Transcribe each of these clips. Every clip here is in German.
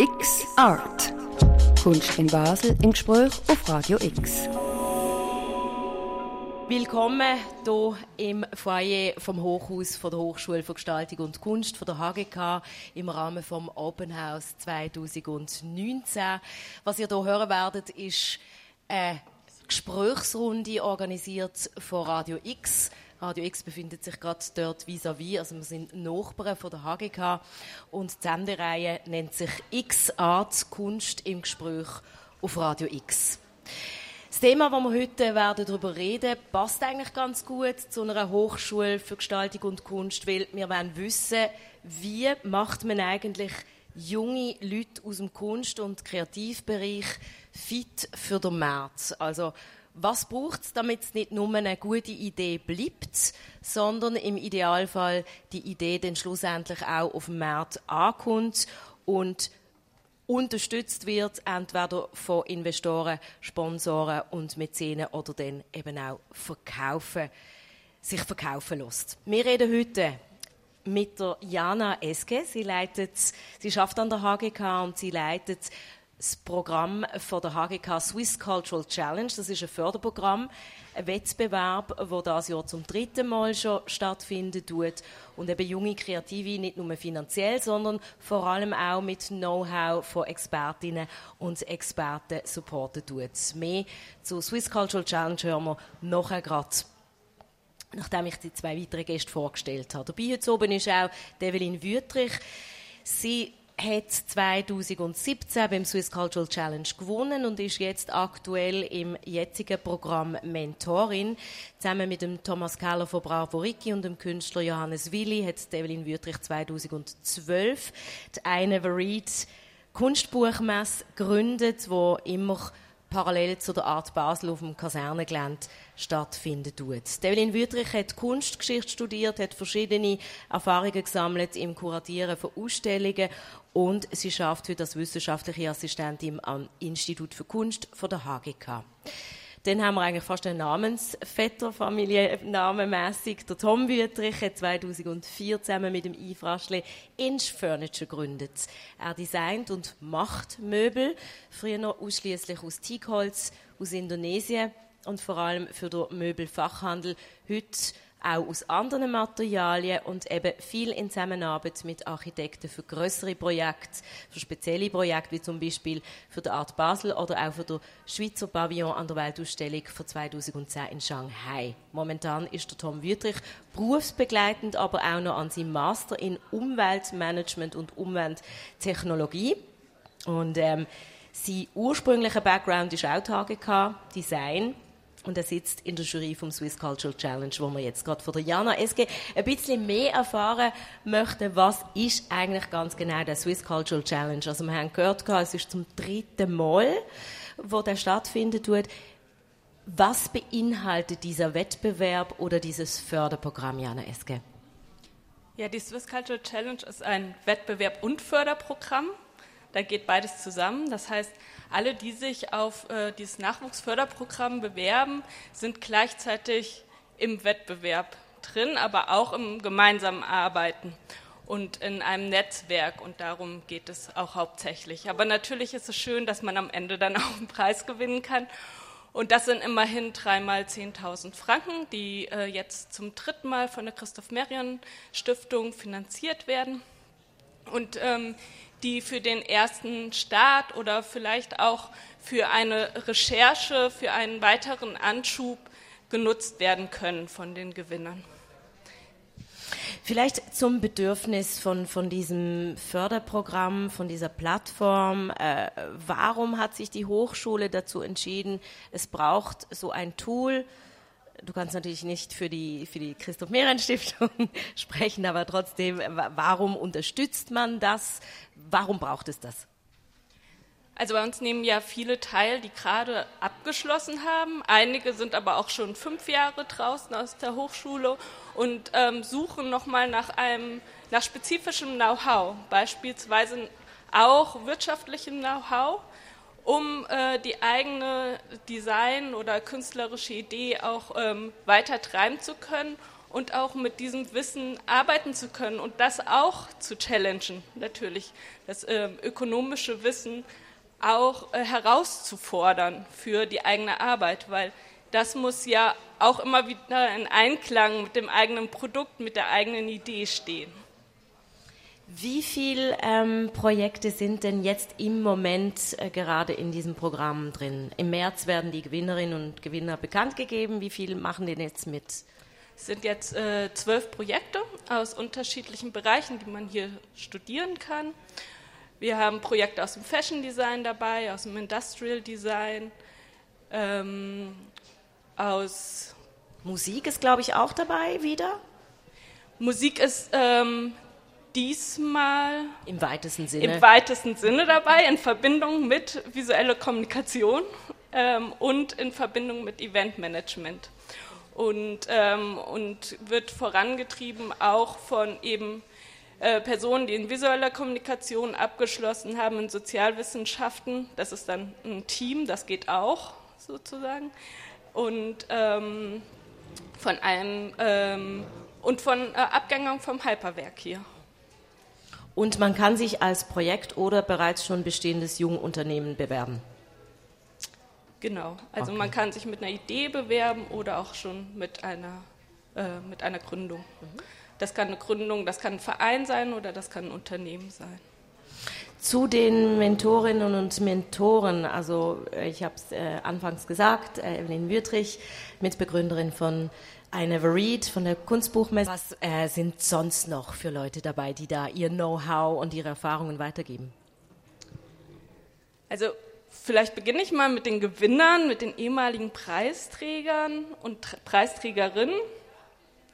X Art. Kunst in Basel im Gespräch auf Radio X. Willkommen hier im Foyer vom Hochhaus von der Hochschule für Gestaltung und Kunst von der HGK im Rahmen vom Open House 2019. Was ihr hier hören werdet, ist eine Gesprächsrunde organisiert von Radio X. Radio X befindet sich gerade dort vis-à-vis, -vis, also wir sind Nachbarn von der HGK und die Sendereihe nennt sich X Art Kunst im Gespräch auf Radio X. Das Thema, das wir heute werden darüber reden, passt eigentlich ganz gut zu einer Hochschule für Gestaltung und Kunst, weil wir wollen wissen, wie macht man eigentlich junge Leute aus dem Kunst- und Kreativbereich fit für den März. Also was braucht es, damit es nicht nur eine gute Idee bleibt, sondern im Idealfall die Idee dann schlussendlich auch auf dem Markt ankommt und unterstützt wird, entweder von Investoren, Sponsoren und Mäzenen oder dann eben auch verkaufen, sich verkaufen lässt. Wir reden heute mit der Jana Eske. Sie leitet, sie schafft an der HGK und sie leitet das Programm von der HGK Swiss Cultural Challenge. Das ist ein Förderprogramm, ein Wettbewerb, wo das Jahr zum dritten Mal schon stattfinden tut und eben junge Kreative nicht nur finanziell, sondern vor allem auch mit Know-how von Expertinnen und Experten supporten tut. Mehr zur Swiss Cultural Challenge hören wir nachher gerade nachdem ich die zwei weiteren Gäste vorgestellt habe. Dabei heute oben ist auch Develin Wüttrich. Sie hat 2017 beim Swiss Cultural Challenge gewonnen und ist jetzt aktuell im jetzigen Programm Mentorin. Zusammen mit dem Thomas Keller von Bravo Ricky und dem Künstler Johannes Willi hat Evelyn Wüttrich 2012 die eine Read Kunstbuchmesse gegründet, wo immer parallel zu der Art Basel auf dem Kasernengelände stattfinden tut. Evelyn Wüttrich hat Kunstgeschichte studiert, hat verschiedene Erfahrungen gesammelt im Kuratieren von Ausstellungen und sie schafft heute als wissenschaftliche Assistentin am Institut für Kunst von der HGK. Dann haben wir eigentlich fast einen Namensvetter, familiennamenmässig. Der Tom Wüttrich hat 2004 zusammen mit dem Yves Inch Furniture gegründet. Er designt und macht Möbel, früher noch ausschließlich aus Teakholz aus Indonesien und vor allem für den Möbelfachhandel. Heute auch aus anderen Materialien und eben viel in Zusammenarbeit mit Architekten für größere Projekte, für spezielle Projekte, wie zum Beispiel für die Art Basel oder auch für den Schweizer Pavillon an der Weltausstellung von 2010 in Shanghai. Momentan ist der Tom Wüttrich berufsbegleitend, aber auch noch an seinem Master in Umweltmanagement und Umwelttechnologie. Und ähm, sein ursprünglicher Background ist auch HGK, Design und er sitzt in der Jury vom Swiss Cultural Challenge, wo wir jetzt gerade von der Jana SG ein bisschen mehr erfahren möchten, was ist eigentlich ganz genau der Swiss Cultural Challenge. Also wir haben gehört, es ist zum dritten Mal, wo der stattfindet tut. Was beinhaltet dieser Wettbewerb oder dieses Förderprogramm, Jana SG? Ja, die Swiss Cultural Challenge ist ein Wettbewerb und Förderprogramm. Da geht beides zusammen. Das heißt, alle, die sich auf äh, dieses Nachwuchsförderprogramm bewerben, sind gleichzeitig im Wettbewerb drin, aber auch im gemeinsamen Arbeiten und in einem Netzwerk. Und darum geht es auch hauptsächlich. Aber natürlich ist es schön, dass man am Ende dann auch einen Preis gewinnen kann. Und das sind immerhin dreimal 10.000 Franken, die äh, jetzt zum dritten Mal von der Christoph Merian Stiftung finanziert werden. Und ähm, die für den ersten Start oder vielleicht auch für eine Recherche, für einen weiteren Anschub genutzt werden können von den Gewinnern. Vielleicht zum Bedürfnis von, von diesem Förderprogramm, von dieser Plattform. Äh, warum hat sich die Hochschule dazu entschieden, es braucht so ein Tool, du kannst natürlich nicht für die, für die Christoph Mehren Stiftung sprechen, aber trotzdem, warum unterstützt man das? Warum braucht es das? Also bei uns nehmen ja viele teil, die gerade abgeschlossen haben. Einige sind aber auch schon fünf Jahre draußen aus der Hochschule und ähm, suchen nochmal nach einem, nach spezifischem Know-how, beispielsweise auch wirtschaftlichem Know-how um äh, die eigene Design- oder künstlerische Idee auch ähm, weiter treiben zu können und auch mit diesem Wissen arbeiten zu können und das auch zu challengen, natürlich, das äh, ökonomische Wissen auch äh, herauszufordern für die eigene Arbeit, weil das muss ja auch immer wieder in Einklang mit dem eigenen Produkt, mit der eigenen Idee stehen. Wie viele ähm, Projekte sind denn jetzt im Moment äh, gerade in diesem Programm drin? Im März werden die Gewinnerinnen und Gewinner bekannt gegeben. Wie viele machen denn jetzt mit? Es sind jetzt äh, zwölf Projekte aus unterschiedlichen Bereichen, die man hier studieren kann. Wir haben Projekte aus dem Fashion Design dabei, aus dem Industrial Design, ähm, aus Musik ist, glaube ich, auch dabei wieder. Musik ist ähm, diesmal im weitesten Sinne im weitesten Sinne dabei, in Verbindung mit visueller Kommunikation ähm, und in Verbindung mit Eventmanagement. Und, ähm, und wird vorangetrieben auch von eben äh, Personen, die in visueller Kommunikation abgeschlossen haben, in Sozialwissenschaften. Das ist dann ein Team, das geht auch sozusagen. Und ähm, von einem ähm, und von äh, Abgängern vom Hyperwerk hier. Und man kann sich als Projekt oder bereits schon bestehendes Jungunternehmen bewerben. Genau, also okay. man kann sich mit einer Idee bewerben oder auch schon mit einer, äh, mit einer Gründung. Mhm. Das kann eine Gründung, das kann ein Verein sein oder das kann ein Unternehmen sein. Zu den Mentorinnen und Mentoren, also äh, ich habe es äh, anfangs gesagt, äh, Evelyn Wüttrich, Mitbegründerin von I Never Read von der Kunstbuchmesse. Was äh, sind sonst noch für Leute dabei, die da ihr Know-how und ihre Erfahrungen weitergeben? Also vielleicht beginne ich mal mit den Gewinnern, mit den ehemaligen Preisträgern und Preisträgerinnen.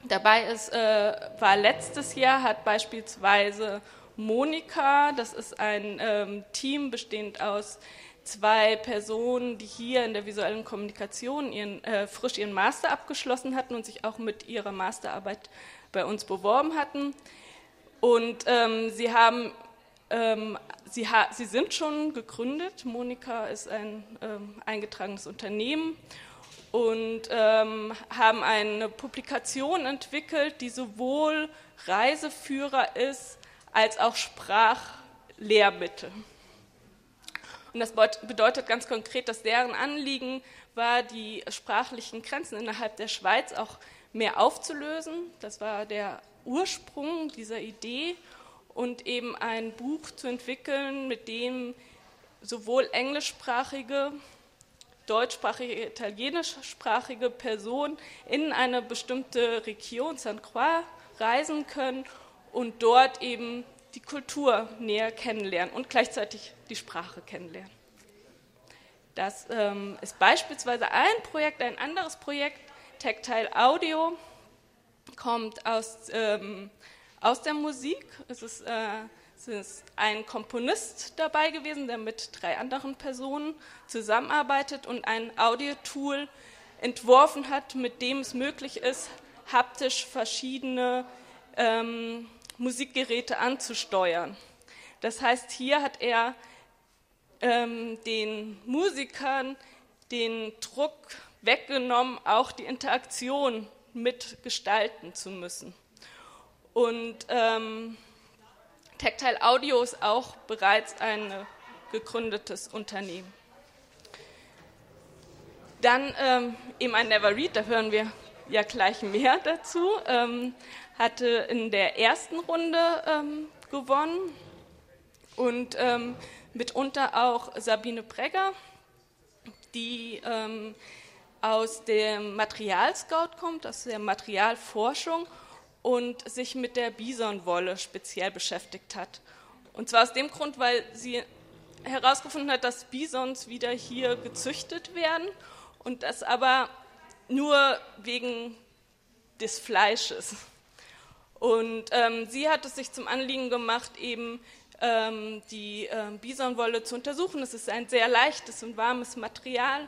Dabei ist, äh, war letztes Jahr, hat beispielsweise Monika, das ist ein ähm, Team bestehend aus zwei Personen, die hier in der visuellen Kommunikation ihren, äh, frisch ihren Master abgeschlossen hatten und sich auch mit ihrer Masterarbeit bei uns beworben hatten. Und ähm, sie haben, ähm, sie, ha sie sind schon gegründet. Monika ist ein ähm, eingetragenes Unternehmen und ähm, haben eine Publikation entwickelt, die sowohl Reiseführer ist als auch Sprachlehrmittel. Und das bedeutet ganz konkret, dass deren Anliegen war, die sprachlichen Grenzen innerhalb der Schweiz auch mehr aufzulösen. Das war der Ursprung dieser Idee und eben ein Buch zu entwickeln, mit dem sowohl englischsprachige, deutschsprachige, italienischsprachige Personen in eine bestimmte Region, St. Croix, reisen können und dort eben die Kultur näher kennenlernen und gleichzeitig die Sprache kennenlernen. Das ähm, ist beispielsweise ein Projekt, ein anderes Projekt, Tactile Audio, kommt aus, ähm, aus der Musik. Es ist, äh, es ist ein Komponist dabei gewesen, der mit drei anderen Personen zusammenarbeitet und ein Audiotool entworfen hat, mit dem es möglich ist, haptisch verschiedene ähm, Musikgeräte anzusteuern. Das heißt, hier hat er ähm, den Musikern den Druck weggenommen, auch die Interaktion mitgestalten zu müssen. Und ähm, Tactile Audio ist auch bereits ein gegründetes Unternehmen. Dann ähm, eben ein Never Read, da hören wir ja gleich mehr dazu. Ähm, hatte in der ersten Runde ähm, gewonnen und ähm, mitunter auch Sabine Bregger, die ähm, aus dem Materialscout kommt, aus der Materialforschung und sich mit der Bisonwolle speziell beschäftigt hat. Und zwar aus dem Grund, weil sie herausgefunden hat, dass Bisons wieder hier gezüchtet werden und das aber nur wegen des Fleisches. Und ähm, sie hat es sich zum Anliegen gemacht, eben ähm, die ähm, Bisonwolle zu untersuchen. Es ist ein sehr leichtes und warmes Material.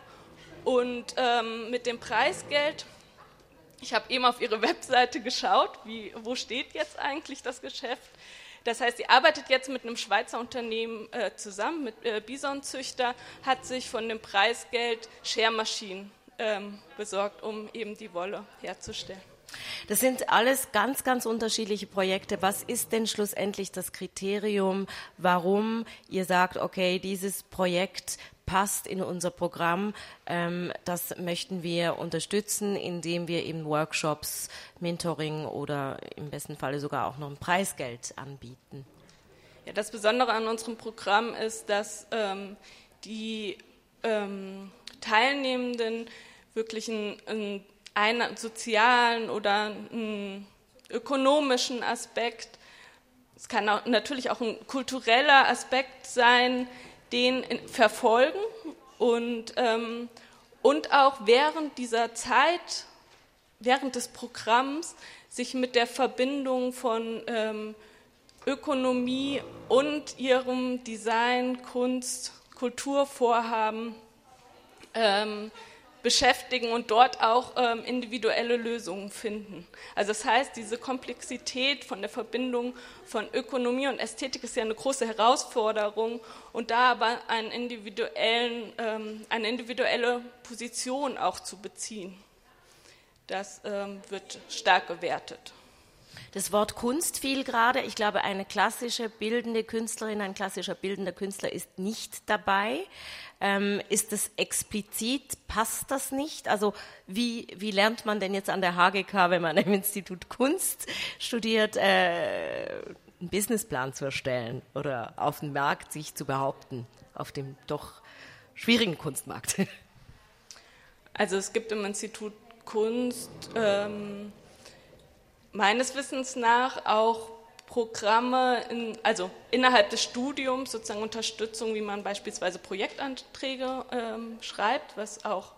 Und ähm, mit dem Preisgeld, ich habe eben auf ihre Webseite geschaut, wie, wo steht jetzt eigentlich das Geschäft. Das heißt, sie arbeitet jetzt mit einem Schweizer Unternehmen äh, zusammen, mit äh, Bisonzüchter, hat sich von dem Preisgeld Schermaschinen ähm, besorgt, um eben die Wolle herzustellen. Das sind alles ganz, ganz unterschiedliche Projekte. Was ist denn schlussendlich das Kriterium, warum ihr sagt, okay, dieses Projekt passt in unser Programm, ähm, das möchten wir unterstützen, indem wir eben Workshops, Mentoring oder im besten Falle sogar auch noch ein Preisgeld anbieten? Ja, das Besondere an unserem Programm ist, dass ähm, die ähm, Teilnehmenden wirklich einen, einen sozialen oder einen ökonomischen Aspekt. Es kann auch, natürlich auch ein kultureller Aspekt sein, den verfolgen und, ähm, und auch während dieser Zeit, während des Programms, sich mit der Verbindung von ähm, Ökonomie und ihrem Design, Kunst, Kulturvorhaben ähm, beschäftigen und dort auch ähm, individuelle Lösungen finden. Also das heißt, diese Komplexität von der Verbindung von Ökonomie und Ästhetik ist ja eine große Herausforderung und da aber einen individuellen, ähm, eine individuelle Position auch zu beziehen, das ähm, wird stark gewertet. Das Wort Kunst fiel gerade. Ich glaube, eine klassische bildende Künstlerin, ein klassischer bildender Künstler ist nicht dabei. Ähm, ist das explizit? Passt das nicht? Also wie, wie lernt man denn jetzt an der HGK, wenn man im Institut Kunst studiert, äh, einen Businessplan zu erstellen oder auf dem Markt sich zu behaupten, auf dem doch schwierigen Kunstmarkt? Also es gibt im Institut Kunst ähm, meines Wissens nach auch Programme, in, also innerhalb des Studiums sozusagen Unterstützung, wie man beispielsweise Projektanträge ähm, schreibt, was auch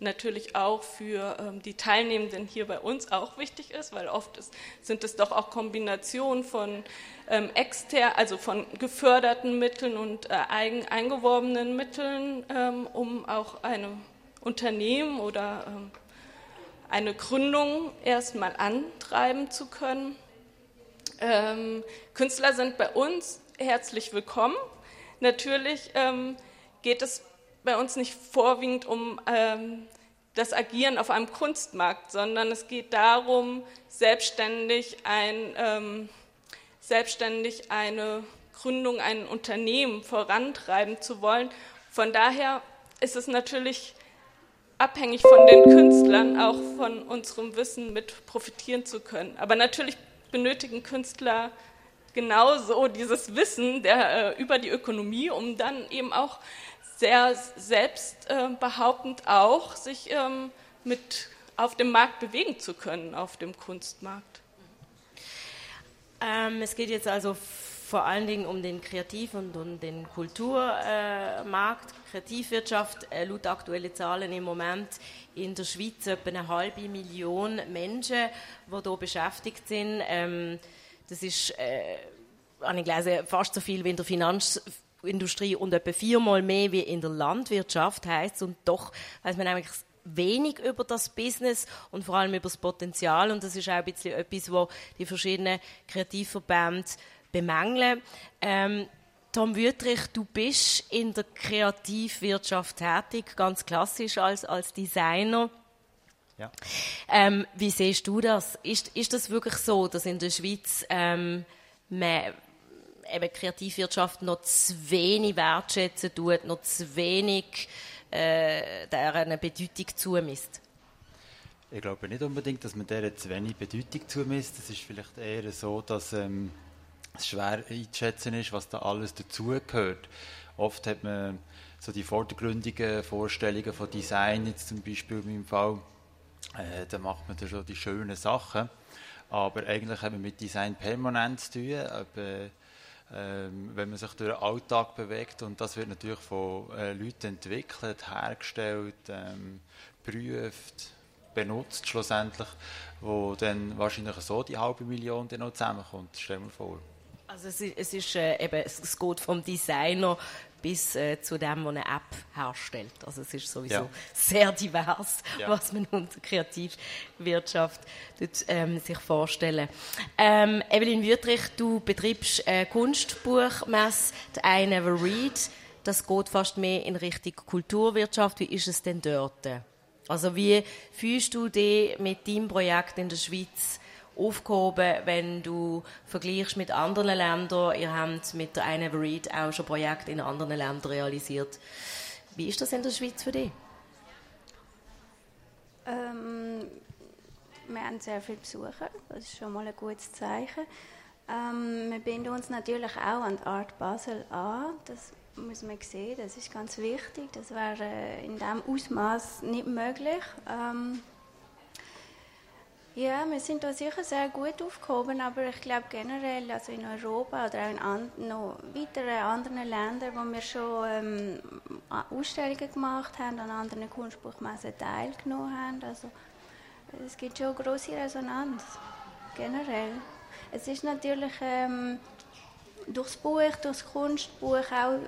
natürlich auch für ähm, die Teilnehmenden hier bei uns auch wichtig ist, weil oft ist, sind es doch auch Kombinationen von ähm, extern, also von geförderten Mitteln und äh, eigen eingeworbenen Mitteln, ähm, um auch eine Unternehmen oder ähm, eine Gründung erstmal antreiben zu können. Ähm, Künstler sind bei uns herzlich willkommen. Natürlich ähm, geht es bei uns nicht vorwiegend um ähm, das Agieren auf einem Kunstmarkt, sondern es geht darum, selbstständig, ein, ähm, selbstständig eine Gründung, ein Unternehmen vorantreiben zu wollen. Von daher ist es natürlich abhängig von den Künstlern auch von unserem Wissen mit profitieren zu können. Aber natürlich benötigen Künstler genauso dieses Wissen der, äh, über die Ökonomie, um dann eben auch sehr selbstbehauptend äh, auch sich ähm, mit auf dem Markt bewegen zu können, auf dem Kunstmarkt. Ähm, es geht jetzt also vor allen Dingen um den Kreativ- und den Kulturmarkt, äh, Kreativwirtschaft. Äh, laut aktuellen Zahlen im Moment in der Schweiz etwa eine halbe Million Menschen, die hier beschäftigt sind. Ähm, das ist, äh, ich gelesen, fast so viel wie in der Finanzindustrie und etwa viermal mehr wie in der Landwirtschaft heißt und doch weiß man eigentlich wenig über das Business und vor allem über das Potenzial und das ist auch ein bisschen etwas, wo die verschiedenen Kreativverbände bemängeln. Ähm, Tom Wüttrich, du bist in der Kreativwirtschaft tätig, ganz klassisch als, als Designer. Ja. Ähm, wie siehst du das? Ist, ist das wirklich so, dass in der Schweiz ähm, man eben Kreativwirtschaft noch zu wenig wertschätzen tut, noch zu wenig äh, der eine Bedeutung zumisst? Ich glaube nicht unbedingt, dass man der zu wenig Bedeutung zumisst. Es ist vielleicht eher so, dass ähm, schwer einzuschätzen ist, was da alles dazugehört. Oft hat man so die vordergründigen Vorstellungen von Design, jetzt zum Beispiel in meinem Fall, äh, da macht man da schon die schönen Sachen. Aber eigentlich haben wir mit Design permanent zu tun. Aber, äh, wenn man sich durch den Alltag bewegt und das wird natürlich von äh, Leuten entwickelt, hergestellt, ähm, geprüft, benutzt schlussendlich, wo dann wahrscheinlich so die halbe Million dann noch zusammenkommt. Stell mir vor. Also es, es ist äh, eben, es geht vom Designer bis äh, zu dem, der eine App herstellt. Also es ist sowieso ja. sehr divers, ja. was man unter Kreativwirtschaft tut, ähm, sich vorstellen. Ähm, Evelyn Wüttrich, du betreibst äh, Kunstbuchmesse, I Never Read. Das geht fast mehr in Richtung Kulturwirtschaft. Wie ist es denn dort? Also wie fühlst du dich mit deinem Projekt in der Schweiz aufgehoben, wenn du vergleichst mit anderen Ländern? Ihr habt mit der Never Read auch schon Projekte in anderen Ländern realisiert. Wie ist das in der Schweiz für dich? Ähm, wir haben sehr viele Besucher, das ist schon mal ein gutes Zeichen. Ähm, wir binden uns natürlich auch an die Art Basel an, das muss man sehen, das ist ganz wichtig, das wäre in diesem Ausmaß nicht möglich. Ähm, ja, wir sind da sicher sehr gut aufgehoben, aber ich glaube generell, also in Europa oder auch in an, noch weiteren anderen Ländern, wo wir schon ähm, Ausstellungen gemacht haben, an anderen Kunstbuchmessen teilgenommen haben, also es gibt schon große Resonanz, generell. Es ist natürlich ähm, durchs Buch, durchs Kunstbuch auch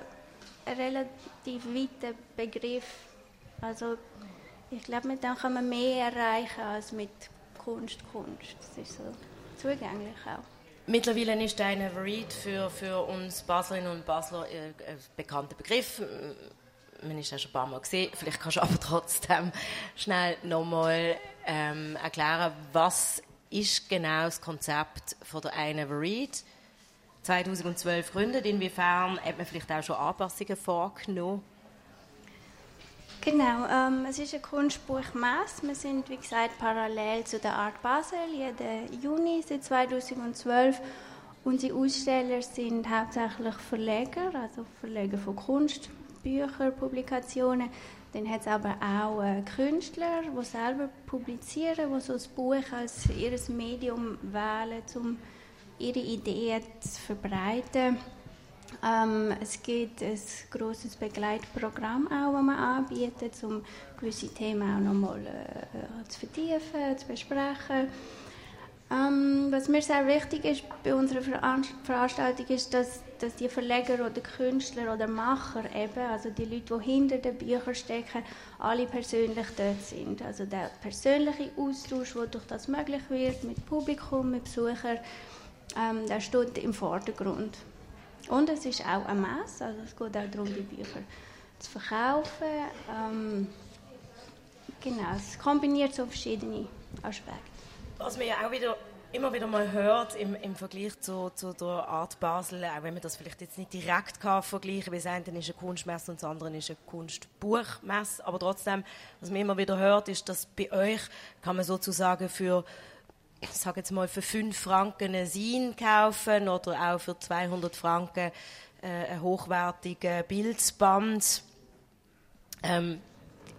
ein relativ weiter Begriff. Also ich glaube, mit dem kann man mehr erreichen als mit Kunst, Kunst. Das ist so zugänglich auch. Mittlerweile ist deine Read für, für uns Baslerinnen und Basler ein bekannter Begriff. Man ist ja schon ein paar Mal gesehen. Vielleicht kannst du aber trotzdem schnell nochmal ähm, erklären, was ist genau das Konzept von der I Never Read? 2012 gegründet. Inwiefern hat man vielleicht auch schon Anpassungen vorgenommen? Genau, ähm, es ist ein Kunstbuchmesse. Wir sind, wie gesagt, parallel zu der Art Basel, jeden Juni seit 2012. Unsere Aussteller sind hauptsächlich Verleger, also Verleger von Kunst, Bücher, Publikationen. Dann hat es aber auch äh, Künstler, die selber publizieren, die so das Buch als ihr Medium wählen, um ihre Ideen zu verbreiten. Ähm, es gibt ein großes Begleitprogramm auch, das man anbietet, um gewisse Themen auch nochmal äh, zu vertiefen, zu besprechen. Ähm, was mir sehr wichtig ist bei unserer Veranstaltung ist, dass, dass die Verleger oder Künstler oder Macher eben, also die Leute, die hinter den Büchern stecken, alle persönlich dort sind. Also der persönliche Austausch, der durch das möglich wird, mit Publikum, mit Besuchern, ähm, der steht im Vordergrund. Und es ist auch ein Messe, also es geht auch darum, die Bücher zu verkaufen. Ähm, genau, es kombiniert so verschiedene Aspekte. Was man ja auch wieder immer wieder mal hört im, im Vergleich zu, zu der Art Basel, auch wenn man das vielleicht jetzt nicht direkt kann vergleichen kann, weil das eine ist eine Kunstmesse und das andere ist eine Kunstbuchmesse, aber trotzdem, was man immer wieder hört, ist, dass bei euch kann man sozusagen für ich sage jetzt mal, für 5 Franken ein Sein kaufen oder auch für 200 Franken äh, ein hochwertiges Bildband. Ähm,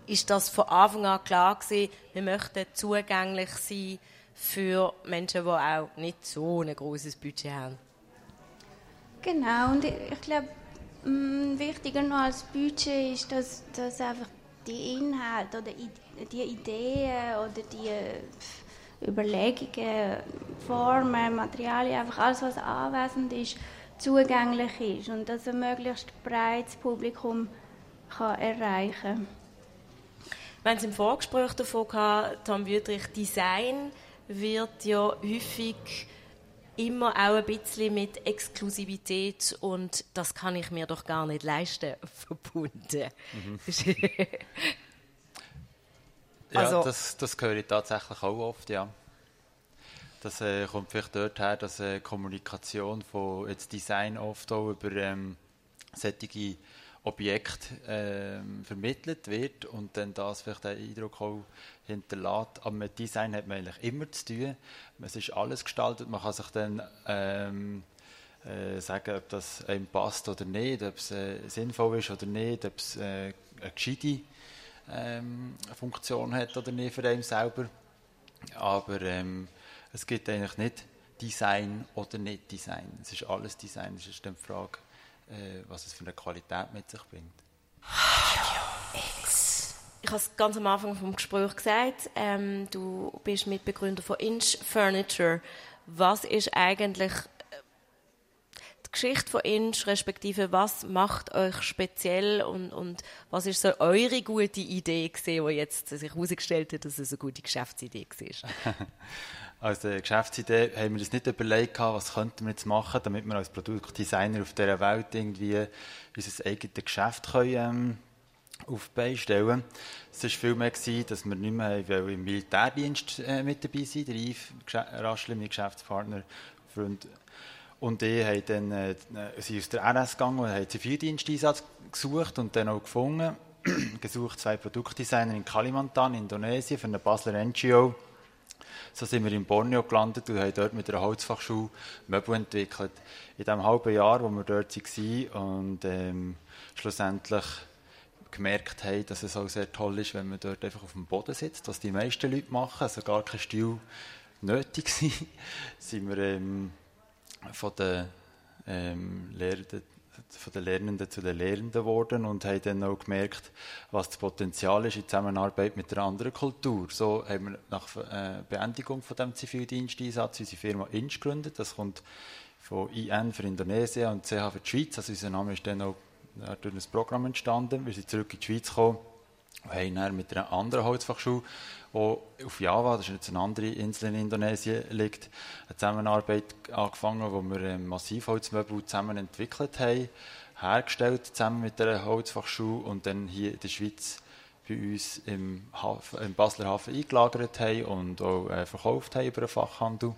ist das von Anfang an klar gewesen, wir möchten zugänglich sein für Menschen, die auch nicht so ein großes Budget haben? Genau, und ich, ich glaube, mm, wichtiger noch als Budget ist, dass, dass einfach die Inhalte oder die Ideen oder die Überlegungen, Formen, Materialien, einfach alles, was anwesend ist, zugänglich ist und dass ein möglichst breites Publikum kann erreichen kann. Wenn es im Vorgespräch davon gehabt, Tom Wüttrich, Design wird ja häufig immer auch ein bisschen mit Exklusivität und das kann ich mir doch gar nicht leisten verbunden. Mhm. Ja, also, das, das höre ich tatsächlich auch oft, ja. Das äh, kommt vielleicht dort her, dass äh, Kommunikation von jetzt Design oft auch über ähm, solche Objekte ähm, vermittelt wird und dann das vielleicht den Eindruck auch hinterlässt. Aber mit Design hat man eigentlich immer zu tun. Es ist alles gestaltet. Man kann sich dann ähm, äh, sagen, ob das einem passt oder nicht, ob es äh, sinnvoll ist oder nicht, ob es äh, eine gescheite ähm, Funktion hat oder nicht für einen selber. Aber ähm, es gibt eigentlich nicht Design oder nicht Design. Es ist alles Design. Es ist dann die Frage, äh, was es für eine Qualität mit sich bringt. Ich habe es ganz am Anfang vom Gespräch gesagt. Ähm, du bist Mitbegründer von Inch Furniture. Was ist eigentlich die Geschichte von Inch, respektive was macht euch speziell und, und was ist so eure gute Idee gewesen, die jetzt sich herausgestellt hat, dass es eine gute Geschäftsidee war? Als Geschäftsidee haben wir uns nicht überlegt, was könnten wir jetzt machen, damit wir als Produktdesigner auf dieser Welt irgendwie unser eigenes Geschäft können, ähm, auf die. Es war vielmehr, dass wir nicht mehr im Militärdienst äh, mit dabei sind. Der Yves Raschli, mein Geschäftspartner, Freund und ich haben dann, äh, sind aus der RS gegangen und haben Zivildiensteinsatz gesucht und dann auch gefunden. gesucht zwei Produktdesigner in Kalimantan, Indonesien, für eine Basler NGO. So sind wir in Borneo gelandet und haben dort mit einer Holzfachschule Möbel entwickelt. In dem halben Jahr, wo wir dort waren und ähm, schlussendlich gemerkt haben, dass es auch sehr toll ist, wenn man dort einfach auf dem Boden sitzt, was die meisten Leute machen, also gar kein Stil nötig war, sind wir ähm, von den ähm, Lehrenden von den Lernenden zu den Lehrenden geworden und haben dann auch gemerkt, was das Potenzial ist in Zusammenarbeit mit einer anderen Kultur. So haben wir nach äh, Beendigung von dem Zivildiensteinsatz unsere Firma Inch gegründet. Das kommt von IN für Indonesien und CH für die Schweiz. Also unser Name ist dann auch durch ein Programm entstanden. Wir sind zurück in die Schweiz gekommen und haben dann mit einer anderen Holzfachschule, die auf Java, das ist jetzt eine andere Insel in Indonesien, liegt, eine Zusammenarbeit angefangen, wo wir Massivholzmöbel zusammen entwickelt haben, hergestellt zusammen mit der Holzfachschule und dann hier in der Schweiz bei uns im, Hafen, im Basler Hafen eingelagert haben und auch äh, verkauft haben über den Fachhandel.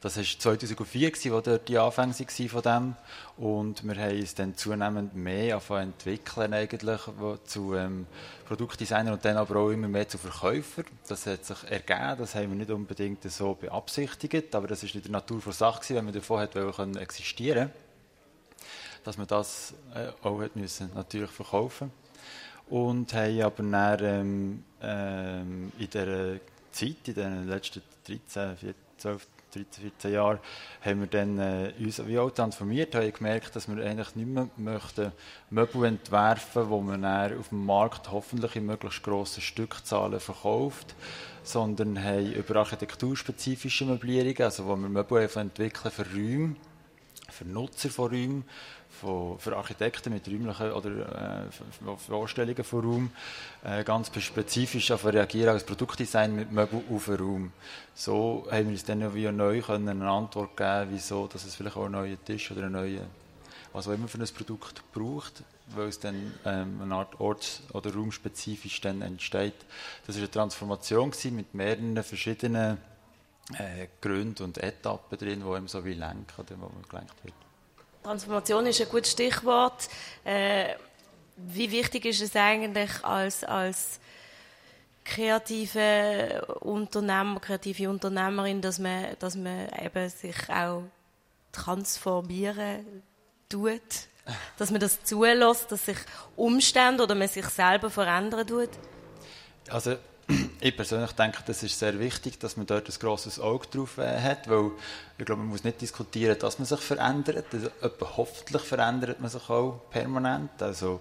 Das war 2004, wo dort die Anfänge waren von dem. Und wir haben uns dann zunehmend mehr entwickeln eigentlich, zu ähm, Produktdesigner und dann aber auch immer mehr zu Verkäufern. Das hat sich ergeben, das haben wir nicht unbedingt so beabsichtigt, aber das ist in der Natur der Sache wenn man davon hat wollen, existieren dass man das äh, auch hat müssen, natürlich verkaufen und haben aber dann ähm, ähm, in dieser Zeit, in den letzten 13, 14, 12, 13, 14 Jahren, haben wir dann äh, uns wie auch transformiert, haben gemerkt, dass wir eigentlich nicht mehr möchten Möbel entwerfen, wo man dann auf dem Markt hoffentlich in möglichst grossen Stückzahlen verkauft, sondern haben über architekturspezifische Möblierungen, also wo wir Möbel entwickeln für Räume, für Nutzer von Räumen, von, für Architekten mit räumlichen oder äh, Vorstellungen von Raum äh, ganz spezifisch auf reagieren als Produktdesign mit Möbel auf einen Raum. So haben wir uns dann wie neu können eine Antwort geben, wieso, dass es vielleicht auch einen neuen Tisch oder einen neuen, was auch immer für ein Produkt braucht, weil es dann ähm, eine Art orts- oder raumspezifisch dann entsteht. Das war eine Transformation mit mehreren verschiedenen äh, Gründen und Etappen drin, wo eben so wie lenken oder wo man gelenkt wird. Transformation ist ein gutes Stichwort. Äh, wie wichtig ist es eigentlich als, als kreative Unternehmer, kreative Unternehmerin, dass man, dass man eben sich auch transformieren tut? Dass man das zulässt, dass sich Umstände oder man sich selber verändern tut? Also ich persönlich denke, das ist sehr wichtig, dass man dort ein grosses Auge drauf äh, hat, weil ich glaube, man muss nicht diskutieren, dass man sich verändert. Also, hoffentlich verändert man sich auch permanent. Also,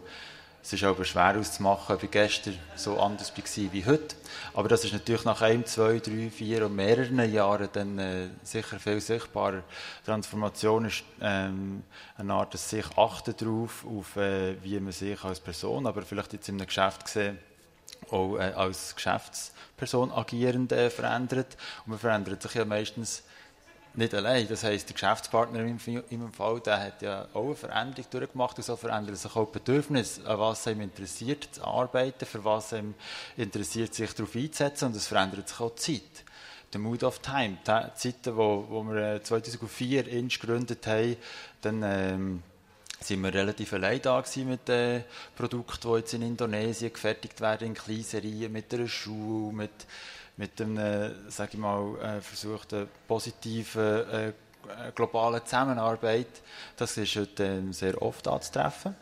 es ist aber schwer auszumachen, ob ich gestern so anders war wie heute. Aber das ist natürlich nach einem, zwei, drei, vier und mehreren Jahren dann äh, sicher viel sichtbarer. Transformation ist ähm, eine Art, dass sich achten darauf, auf äh, wie man sich als Person, aber vielleicht jetzt in einem Geschäft gesehen, auch äh, als Geschäftsperson agierend äh, verändert. Und man verändert sich ja meistens nicht allein. Das heisst, der Geschäftspartner im, im Fall, der hat ja auch eine Veränderung durchgemacht und so verändern sich auch die Bedürfnisse, an was ihm interessiert zu arbeiten, für was ihm interessiert, sich darauf einzusetzen und es verändert sich auch die Zeit. Der Mood of Time, die Zeiten, wo, wo wir 2004 äh, Inch gegründet haben, dann ähm, sind wir relativ allein da mit den Produkten, die jetzt in Indonesien gefertigt werden, in Kleinserien, mit einer Schule, mit, mit einem, sage ich mal, äh, versuchten positiven, äh, globalen Zusammenarbeit. Das ist heute sehr oft anzutreffen.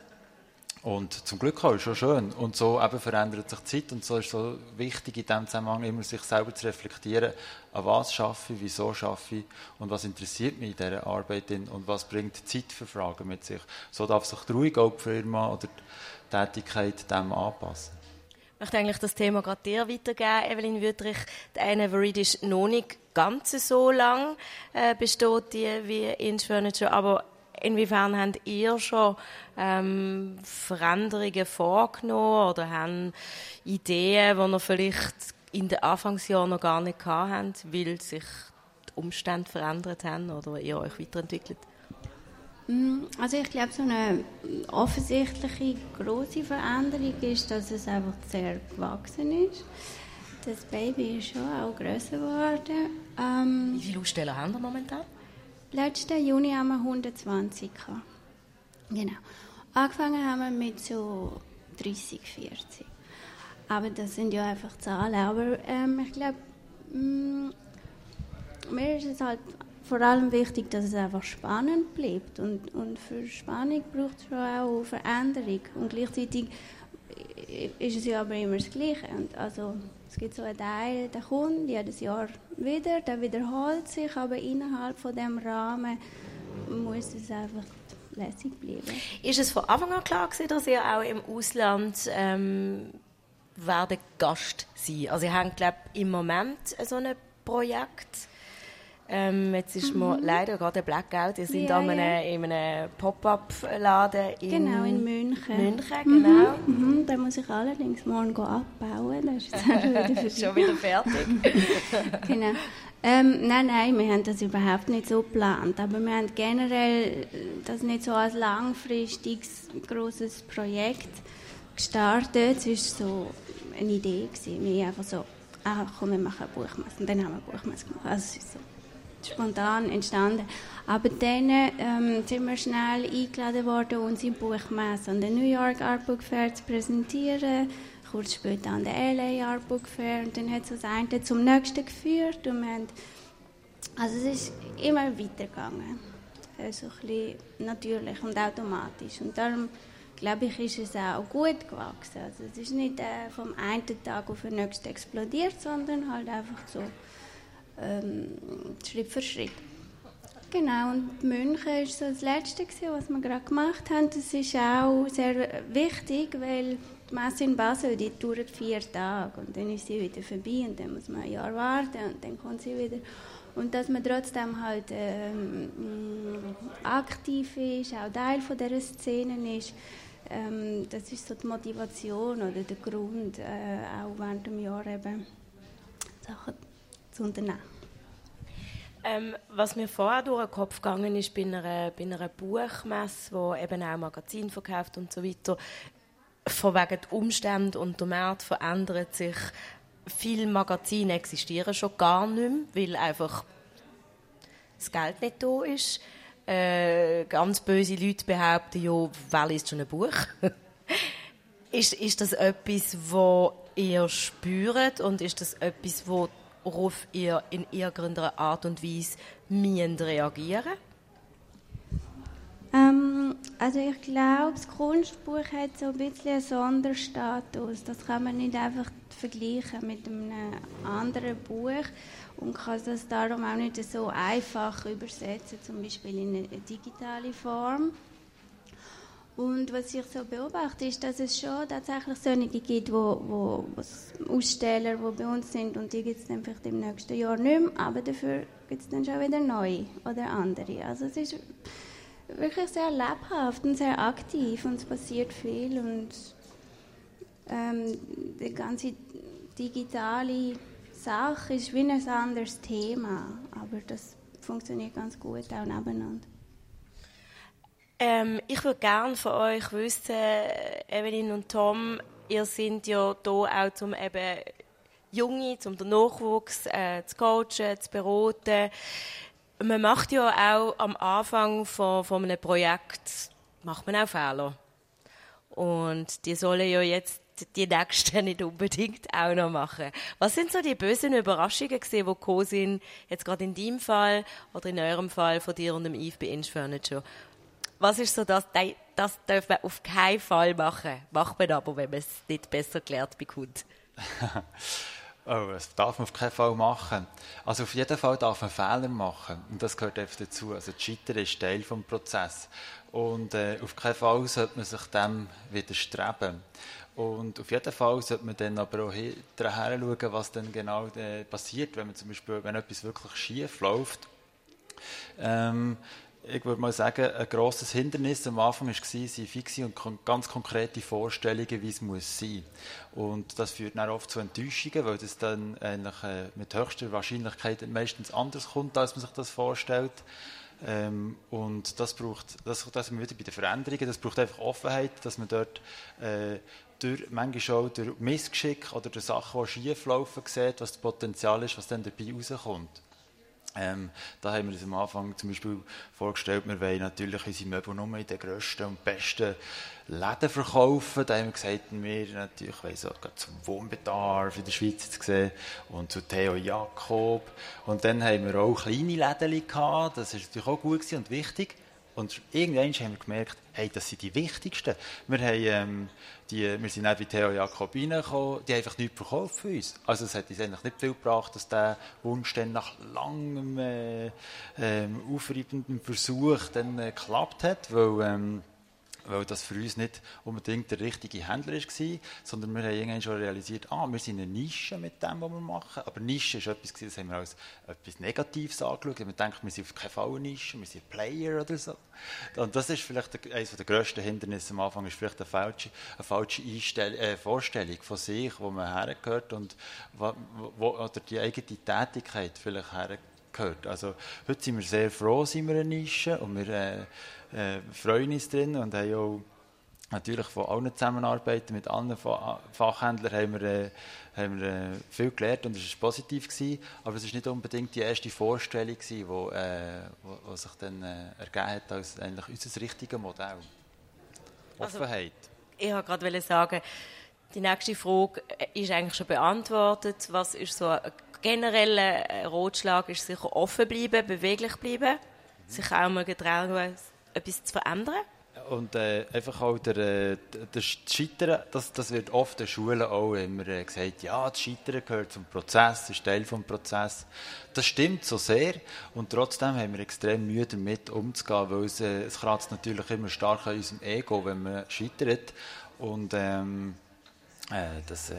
Und zum Glück auch, ist schon schön. Und so eben verändert sich die Zeit und so ist es so wichtig in diesem Zusammenhang immer sich selber zu reflektieren, an was schaffe ich, wieso schaffe ich und was interessiert mich in dieser Arbeit und was bringt Zeit für Fragen mit sich. So darf sich ruhig auch die Firma oder die Tätigkeit dem anpassen. Ich möchte eigentlich das Thema gerade dir weitergeben, Evelyn Wüttrich. Die Verid ist noch nicht ganz so lang äh, besteht die wie Inch Furniture, aber Inwiefern habt ihr schon ähm, Veränderungen vorgenommen oder haben Ideen, die ihr vielleicht in den Anfangsjahren noch gar nicht habt, weil sich die Umstände verändert haben oder ihr euch weiterentwickelt? Mm, also ich glaube, so eine offensichtliche große Veränderung ist, dass es einfach sehr gewachsen ist. Das Baby ist schon auch größer geworden. Ähm, Wie viele Aussteller haben wir momentan? Letzten Juni haben wir 120 gehabt. Genau. Angefangen haben wir mit so 30, 40. Aber das sind ja einfach Zahlen. Aber ähm, ich glaube, mm, mir ist es halt vor allem wichtig, dass es einfach spannend bleibt. Und, und für Spannung braucht es auch Veränderung. Und gleichzeitig ist es ja aber immer das Gleiche. Und also, es gibt so einen Teil, der kommt jedes Jahr wieder, der wiederholt sich, aber innerhalb von dem Rahmen muss es einfach lässig bleiben. Ist es von Anfang an klar gewesen, dass ihr auch im Ausland ähm, werden Gast sein? Also ihr habt, glaube im Moment so ein Projekt ähm, jetzt ist mhm. mir leider gerade ein Blackout. Wir sind ja, an einem, in einem Pop-up-Laden in, genau, in München. München mhm. genau. Mhm. Mhm. Da muss ich allerdings morgen abbauen. Das ist jetzt schon wieder fertig. genau. Ähm, nein, nein, wir haben das überhaupt nicht so geplant. Aber wir haben generell das nicht so als langfristiges, großes Projekt gestartet. Es war so eine Idee. Gewesen. Wir einfach so, ah, komm, wir machen eine Buchmesse. Und dann haben wir eine Buchmesse gemacht. Also, so spontan entstanden. Aber dann ähm, sind wir schnell eingeladen worden, unsere Buchmesse an der New York Art Book Fair zu präsentieren. Kurz später an der LA Art Book Fair. Und dann hat es das eine zum nächsten geführt. Und haben, also es ist immer weitergegangen. Also ein bisschen natürlich und automatisch. Und darum glaube ich, ist es auch gut gewachsen. Also es ist nicht äh, vom einen Tag auf den nächsten explodiert, sondern halt einfach so ähm, Schritt für Schritt. Genau, und München war so das Letzte, was wir gerade gemacht haben. Das ist auch sehr wichtig, weil die Messe in Basel die dauert vier Tage und dann ist sie wieder vorbei und dann muss man ein Jahr warten und dann kommt sie wieder. Und dass man trotzdem halt ähm, aktiv ist, auch Teil von dieser Szene ist, ähm, das ist so die Motivation oder der Grund, äh, auch während dem Jahr eben Sachen zu unternehmen. Ähm, was mir vorher durch den Kopf gegangen ist, bei einer, bei einer Buchmesse, wo eben auch Magazin verkauft und so weiter, von wegen der Umstände und der Markt verändert sich. Viele Magazine existieren schon gar nicht mehr, weil einfach das Geld nicht da ist. Äh, ganz böse Leute behaupten, ja, wer liest schon ein Buch? ist, ist das etwas, wo ihr spürt und ist das etwas, wo worauf ihr in irgendeiner Art und Weise müsst reagieren ähm, also ich glaube, das Kunstbuch hat so ein bisschen einen Sonderstatus. Das kann man nicht einfach vergleichen mit einem anderen Buch und kann das darum auch nicht so einfach übersetzen, zum Beispiel in eine digitale Form. Und was ich so beobachte, ist, dass es schon tatsächlich solche gibt, wo, wo, wo Aussteller, die bei uns sind und die gibt es dann vielleicht im nächsten Jahr nicht mehr, aber dafür gibt es dann schon wieder neue oder andere. Also es ist wirklich sehr lebhaft und sehr aktiv und es passiert viel und ähm, die ganze digitale Sache ist wie ein anderes Thema, aber das funktioniert ganz gut auch nebeneinander. Ähm, ich würde gerne von euch wissen, Evelyn und Tom, ihr seid ja hier auch zum eben Junge, zum den Nachwuchs äh, zu coachen, zu beraten. Man macht ja auch am Anfang von, von einem Projekt macht man auch Fehler. Und die sollen ja jetzt die nächsten nicht unbedingt auch noch machen. Was sind so die bösen Überraschungen gewesen, die gekommen sind, jetzt gerade in deinem Fall oder in eurem Fall von dir und dem Yves bei Inch Furniture? Was ist so das, das darf man auf keinen Fall machen. Macht man aber, wenn man es nicht besser gelernt bekommt. oh, das darf man auf keinen Fall machen. Also auf jeden Fall darf man Fehler machen. Und das gehört einfach dazu. Also das Scheitern ist Teil des Prozesses. Und äh, auf keinen Fall sollte man sich dem widerstreben. Und auf jeden Fall sollte man dann aber auch daher schauen, was dann genau äh, passiert, wenn man zum Beispiel, wenn etwas wirklich schief läuft. Ähm, ich würde mal sagen, ein grosses Hindernis am Anfang war, sind fixe und ganz konkrete Vorstellungen, wie es muss sein Und das führt dann oft zu Enttäuschungen, weil das dann eigentlich äh, mit höchster Wahrscheinlichkeit meistens anders kommt, als man sich das vorstellt. Ähm, und das braucht, das, das sind wir wieder bei den Veränderungen, das braucht einfach Offenheit, dass man dort äh, durch, manchmal auch durch Missgeschick oder durch Sachen, die schief laufen, sieht, was das Potenzial ist, was dann dabei rauskommt. Ähm, da haben wir uns am Anfang zum Beispiel vorgestellt, wir wollen natürlich unsere Möbel nur in den grössten und besten Läden verkaufen. Da haben wir gesagt, wir natürlich wollen so zum Wohnbedarf in der Schweiz zu sehen und zu Theo Jakob. Und dann haben wir auch kleine Läden gehabt, das ist natürlich auch gut und wichtig. Und irgendwann haben wir gemerkt, hey, das sind die wichtigsten. Wir, haben, ähm, die, wir sind auch bei Theo Jakob reingekommen, die haben einfach nichts verkauft für uns. Also es hat uns eigentlich nicht viel gebracht, dass der Wunsch dann nach langem, äh, äh, aufreibenden Versuch dann äh, geklappt hat, weil... Ähm, weil das für uns nicht unbedingt der richtige Händler war, sondern wir haben irgendwann schon realisiert, ah, wir sind eine Nische mit dem, was wir machen. Aber Nische ist etwas, das haben wir als etwas Negatives angeschaut. Wir denken, wir sind auf keinen Fall eine Nische, wir sind Player oder so. Und das ist vielleicht eines der grössten Hindernisse am Anfang, ist vielleicht eine falsche, eine falsche äh, Vorstellung von sich, wo man hergehört und wo, wo, oder die eigene Tätigkeit vielleicht hergehört. Also heute sind wir sehr froh, sind wir eine Nische und wir äh, äh, freuen uns drin und haben auch natürlich von allen Zusammenarbeiten mit allen Fachhändlern haben wir, äh, haben wir äh, viel gelernt und es war positiv gewesen, aber es war nicht unbedingt die erste Vorstellung die äh, wo, wo sich dann ergeben hat als eigentlich unser richtiges Modell. Also, Offenheit. Ich wollte gerade sagen, die nächste Frage ist eigentlich schon beantwortet. Was ist so ein genereller Rotschlag? Ist sicher offen bleiben, beweglich bleiben, mhm. sich auch mal getrauen, etwas zu verändern? Und äh, einfach auch der, äh, der Scheitern, das, das wird oft in Schulen auch immer äh, gesagt, ja, das Scheitern gehört zum Prozess, ist Teil des Prozesses. Das stimmt so sehr und trotzdem haben wir extrem Mühe damit umzugehen, weil es, äh, es kratzt natürlich immer stark an unserem Ego, wenn man scheitert und ähm, äh, das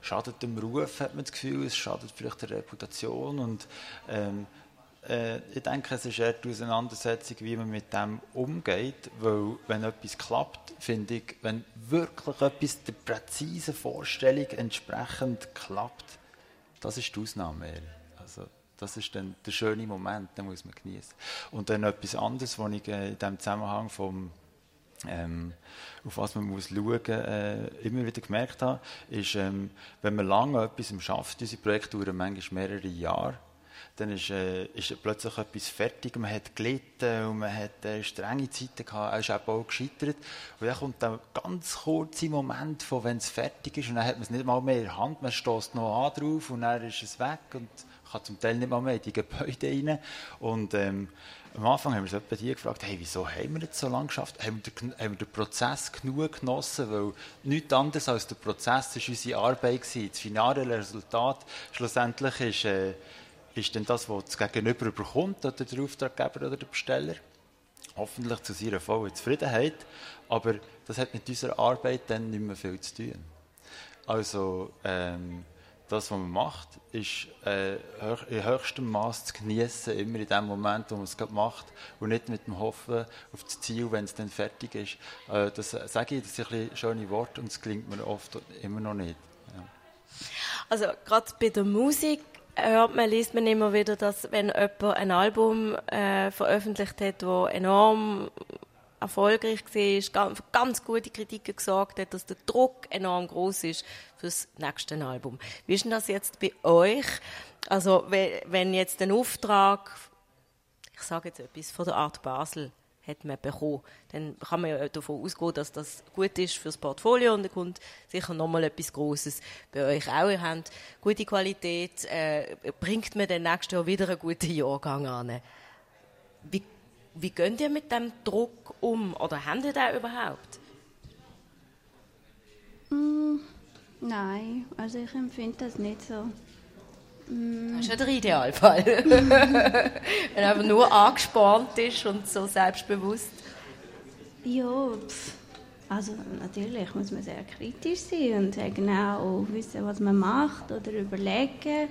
schadet dem Ruf, hat man das Gefühl, es schadet vielleicht der Reputation und ähm, äh, ich denke, es ist eher die Auseinandersetzung, wie man mit dem umgeht, weil wenn etwas klappt, finde ich, wenn wirklich etwas der präzisen Vorstellung entsprechend klappt, das ist die Ausnahme. Also, das ist dann der schöne Moment, den muss man genießen. Und dann etwas anderes, was ich äh, in diesem Zusammenhang vom ähm, auf was man muss schauen äh, immer wieder gemerkt habe, ist, ähm, wenn man lange etwas schafft, diese Projekte dauern manchmal mehrere Jahre, dann ist, äh, ist plötzlich etwas fertig, man hat gelitten und man hat äh, strenge Zeiten gehabt, er ist eben auch gescheitert. Und dann kommt der ganz kurze Moment, wenn es fertig ist und dann hat man es nicht mal mehr in der Hand, man stößt noch an drauf und dann ist es weg und kann zum Teil nicht mal mehr in die Gebäude rein. Und ähm, am Anfang haben wir uns die gefragt, hey, wieso haben wir jetzt so lange geschafft? Haben wir, den, haben wir den Prozess genug genossen? Weil nichts anderes als der Prozess war unsere Arbeit. Gewesen. Das finale Resultat schlussendlich ist... Äh, ist denn das, was das Gegenüber bekommt, oder der Auftraggeber oder der Besteller. Hoffentlich zu seiner vollen Zufriedenheit. Aber das hat mit unserer Arbeit dann nicht mehr viel zu tun. Also, ähm, das, was man macht, ist äh, in höchstem Maß zu genießen, immer in dem Moment, wo man es gerade macht und nicht mit dem Hoffen auf das Ziel, wenn es dann fertig ist. Äh, das sage ich, das sind ein schöne Worte und es klingt mir oft immer noch nicht. Ja. Also gerade bei der Musik hört man, liest man immer wieder, dass wenn jemand ein Album äh, veröffentlicht hat, das enorm erfolgreich war, ganz, ganz gute Kritiken gesorgt hat, dass der Druck enorm groß ist für das nächste Album. Wie ist denn das jetzt bei euch? Also wenn jetzt ein Auftrag, ich sage jetzt etwas von der Art Basel, hat man bekommen. Dann kann man ja davon ausgehen, dass das gut ist fürs Portfolio und dann kommt sicher nochmal etwas Grosses bei euch auch. Ihr habt gute Qualität, äh, bringt man dann nächstes Jahr wieder einen guten Jahrgang an. Wie, wie geht ihr mit dem Druck um oder habt ihr den überhaupt? Mm, nein, also ich empfinde das nicht so. Das ist ja der Idealfall. Wenn einfach nur angespannt ist und so selbstbewusst. Ja, pff. also natürlich muss man sehr kritisch sein und sehr genau wissen, was man macht oder überlegen,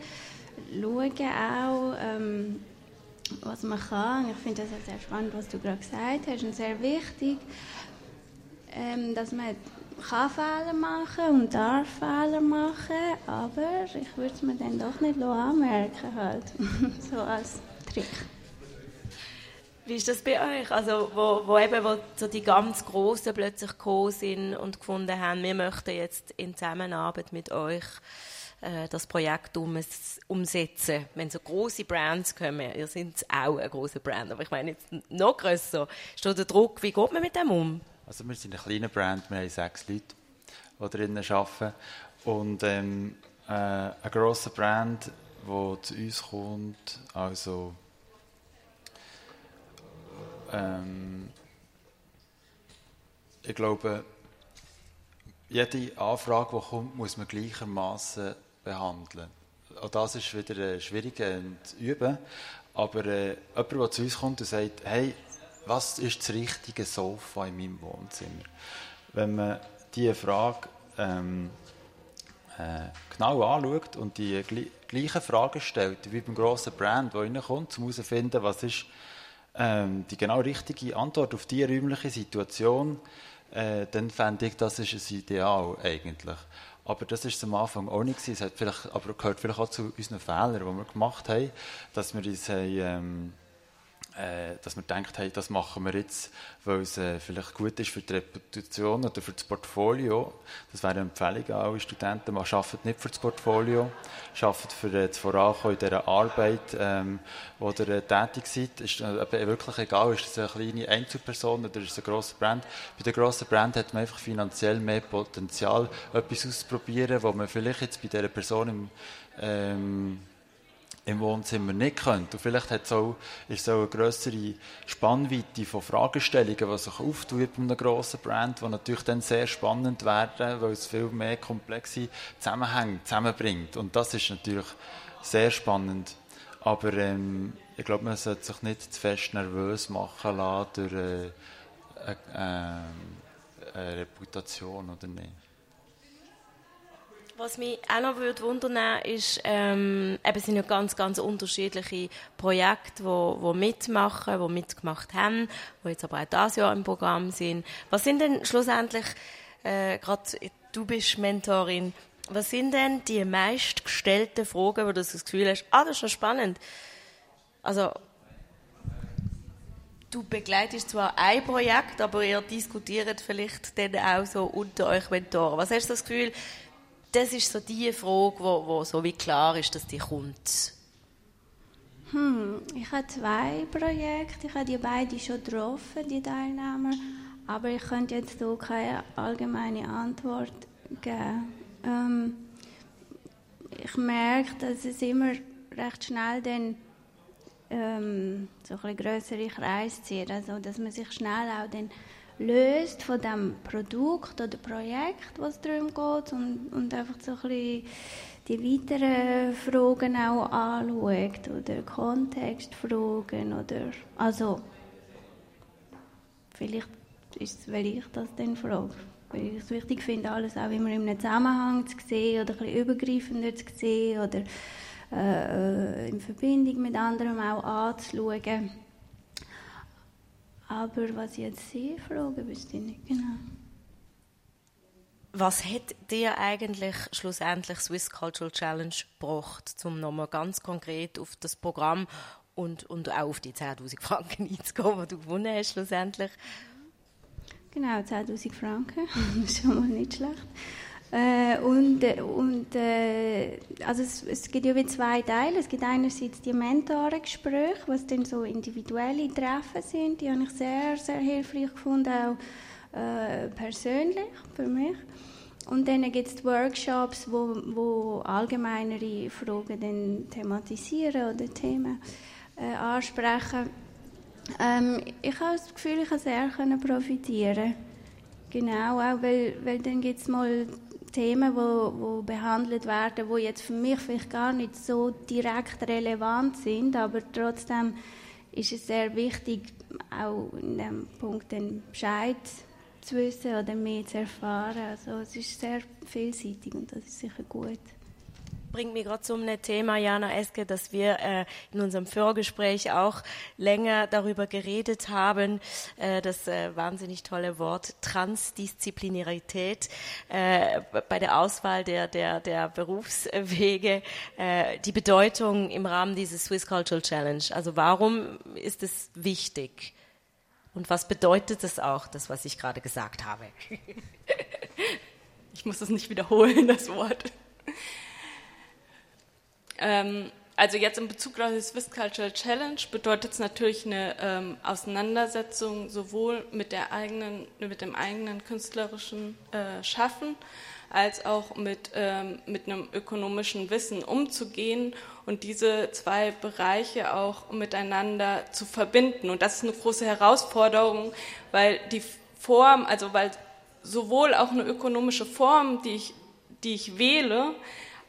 schauen auch, ähm, was man kann. Ich finde das sehr spannend, was du gerade gesagt hast und sehr wichtig, ähm, dass man kann Fehler machen und darf Fehler machen, aber ich würde es mir dann doch nicht anmerken halt. so als Trick. Wie ist das bei euch? Also, wo, wo eben wo so die ganz Großen plötzlich gekommen sind und gefunden haben, wir möchten jetzt in Zusammenarbeit mit euch äh, das Projekt umsetzen. Wenn so große Brands kommen, ihr seid auch eine große Brand, aber ich meine jetzt noch grösser, ist da der Druck, wie geht man mit dem um? Also wir sind eine kleine Brand, wir haben sechs Leute, die drinnen arbeiten und ähm, äh, eine grosse Brand, die zu uns kommt, also ähm, ich glaube, jede Anfrage, die kommt, muss man gleichermaßen behandeln. Auch das ist wieder äh, schwierig zu üben. Aber äh, jemand, der zu uns kommt und sagt, hey, was ist das richtige Sofa in meinem Wohnzimmer? Wenn man diese Frage ähm, äh, genau anschaut und die gleichen Fragen stellt, wie beim grossen Brand, der reinkommt, um herauszufinden, was ist ähm, die genau richtige Antwort auf diese räumliche Situation, äh, dann fände ich, das ist ein Ideal eigentlich. Aber das ist am Anfang auch nicht. Es hat vielleicht, aber gehört vielleicht auch zu unseren Fehlern, die wir gemacht haben, dass wir uns haben, ähm, äh, dass wir gedacht haben, das machen wir jetzt, weil es äh, vielleicht gut ist für die Reputation oder für das Portfolio. Das wäre eine Empfehlung an alle Studenten. Man arbeitet nicht für das Portfolio, arbeitet für äh, das Vorankommen in dieser Arbeit, ähm, wo ihr äh, tätig seid. Ist äh, wirklich egal, ist es eine kleine Einzelperson oder ist es eine grosse Brand. Bei der grossen Brand hat man einfach finanziell mehr Potenzial, etwas auszuprobieren, wo man vielleicht jetzt bei dieser Person im ähm, im Wohnzimmer nicht könnte. Und vielleicht hat auch, ist auch eine größere Spannweite von Fragestellungen, die sich auftun bei einem grossen Brand, die natürlich dann sehr spannend werden, weil es viel mehr komplexe Zusammenhänge zusammenbringt. Und das ist natürlich sehr spannend. Aber ähm, ich glaube, man sollte sich nicht zu fest nervös machen lassen durch äh, äh, eine Reputation oder nicht. Was mich auch noch würde wundern ist, ähm, eben sind ja ganz, ganz unterschiedliche Projekte, wo, wo mitmachen, wo mitgemacht haben, wo jetzt aber auch dieses Jahr im Programm sind. Was sind denn schlussendlich, äh, gerade du bist Mentorin, was sind denn die meistgestellten Fragen, wo du das Gefühl hast, ah, das ist schon spannend. Also, du begleitest zwar ein Projekt, aber ihr diskutiert vielleicht dann auch so unter euch Mentoren. Was hast du das Gefühl, das ist so die Frage, wo, wo so wie klar ist, dass die kommt. Hm, ich habe zwei Projekte, ich habe die beide schon getroffen, die Teilnehmer, aber ich könnte jetzt so keine allgemeine Antwort geben. Ähm, ich merke, dass es immer recht schnell dann ähm, so ein größere Kreis zieht, also dass man sich schnell auch dann löst von dem Produkt oder Projekt, was darum geht und, und einfach so ein bisschen die weiteren Fragen auch anschaut oder Kontextfragen oder also vielleicht ist es, weil ich das dann frage, weil ich es wichtig finde, alles auch immer einem Zusammenhang zu sehen oder ein bisschen übergreifender zu sehen oder äh, in Verbindung mit anderen auch anzuschauen. Aber was jetzt Sie fragen, wüsste ich nicht genau. Was hat dir eigentlich schlussendlich Swiss Cultural Challenge gebracht, um nochmal ganz konkret auf das Programm und, und auch auf die 10.000 Franken einzugehen, die du gewonnen hast schlussendlich? Genau, 10.000 Franken, das ist schon mal nicht schlecht. Äh, und äh, und äh, also es, es gibt ja wie zwei Teile. Es gibt einerseits die Mentorengespräche, was dann so individuelle Treffen sind. Die habe ich sehr, sehr hilfreich gefunden, auch äh, persönlich für mich. Und dann gibt es Workshops, wo, wo allgemeinere Fragen dann thematisieren oder Themen äh, ansprechen. Ähm, ich habe das Gefühl, ich kann sehr profitieren Genau, auch weil, weil dann gibt es mal Themen, wo behandelt werden, wo jetzt für mich vielleicht gar nicht so direkt relevant sind, aber trotzdem ist es sehr wichtig, auch in dem Punkt den Bescheid zu wissen oder mehr zu erfahren. Also es ist sehr vielseitig und das ist sicher gut. Bringt mich gerade zu einem Thema, Jana Eske, dass wir äh, in unserem Vorgespräch auch länger darüber geredet haben, äh, das äh, wahnsinnig tolle Wort Transdisziplinarität äh, bei der Auswahl der, der, der Berufswege, äh, die Bedeutung im Rahmen dieses Swiss Cultural Challenge. Also warum ist es wichtig? Und was bedeutet es auch, das, was ich gerade gesagt habe? ich muss das nicht wiederholen, das Wort. Ähm, also jetzt in Bezug auf die Swiss Cultural Challenge bedeutet es natürlich eine ähm, Auseinandersetzung sowohl mit, der eigenen, mit dem eigenen künstlerischen äh, Schaffen als auch mit, ähm, mit einem ökonomischen Wissen umzugehen und diese zwei Bereiche auch miteinander zu verbinden. Und das ist eine große Herausforderung, weil die Form, also weil sowohl auch eine ökonomische Form, die ich, die ich wähle,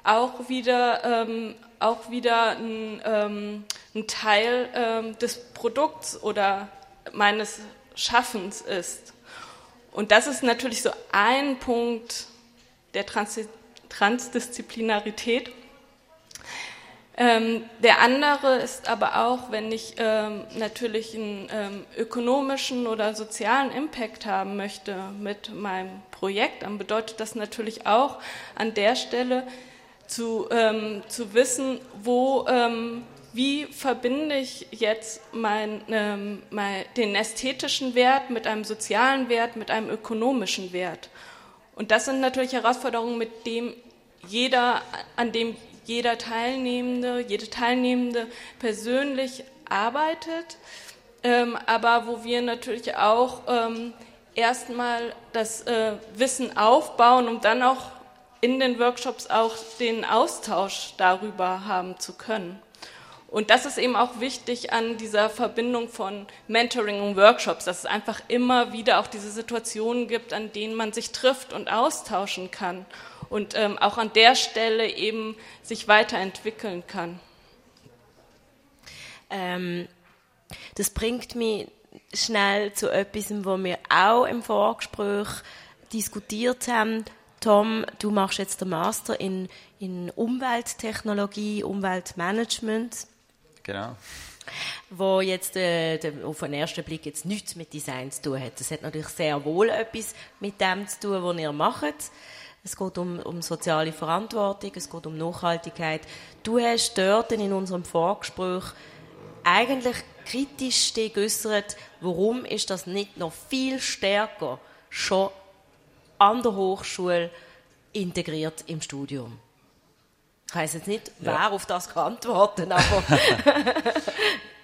auch wieder, ähm, auch wieder ein, ähm, ein Teil ähm, des Produkts oder meines Schaffens ist. Und das ist natürlich so ein Punkt der Trans Transdisziplinarität. Ähm, der andere ist aber auch, wenn ich ähm, natürlich einen ähm, ökonomischen oder sozialen Impact haben möchte mit meinem Projekt, dann bedeutet das natürlich auch an der Stelle zu, ähm, zu wissen, wo, ähm, wie verbinde ich jetzt mein, ähm, mein, den ästhetischen Wert mit einem sozialen Wert, mit einem ökonomischen Wert. Und das sind natürlich Herausforderungen, mit dem jeder, an dem jeder Teilnehmende, jede Teilnehmende persönlich arbeitet, ähm, aber wo wir natürlich auch ähm, erstmal das äh, Wissen aufbauen, um dann auch in den Workshops auch den Austausch darüber haben zu können. Und das ist eben auch wichtig an dieser Verbindung von Mentoring und Workshops, dass es einfach immer wieder auch diese Situationen gibt, an denen man sich trifft und austauschen kann und ähm, auch an der Stelle eben sich weiterentwickeln kann. Ähm, das bringt mich schnell zu etwas, wo wir auch im Vorgespräch diskutiert haben. Tom, du machst jetzt den Master in, in Umwelttechnologie, Umweltmanagement. Genau. Wo jetzt äh, auf den ersten Blick jetzt nichts mit Design zu tun hat. Das hat natürlich sehr wohl etwas mit dem zu tun, was ihr macht. Es geht um, um soziale Verantwortung, es geht um Nachhaltigkeit. Du hast dort in unserem Vorgespräch eigentlich kritisch geäußert, warum ist das nicht noch viel stärker schon an der Hochschule integriert im Studium? Ich weiß jetzt nicht, wer ja. auf das kann antworten, aber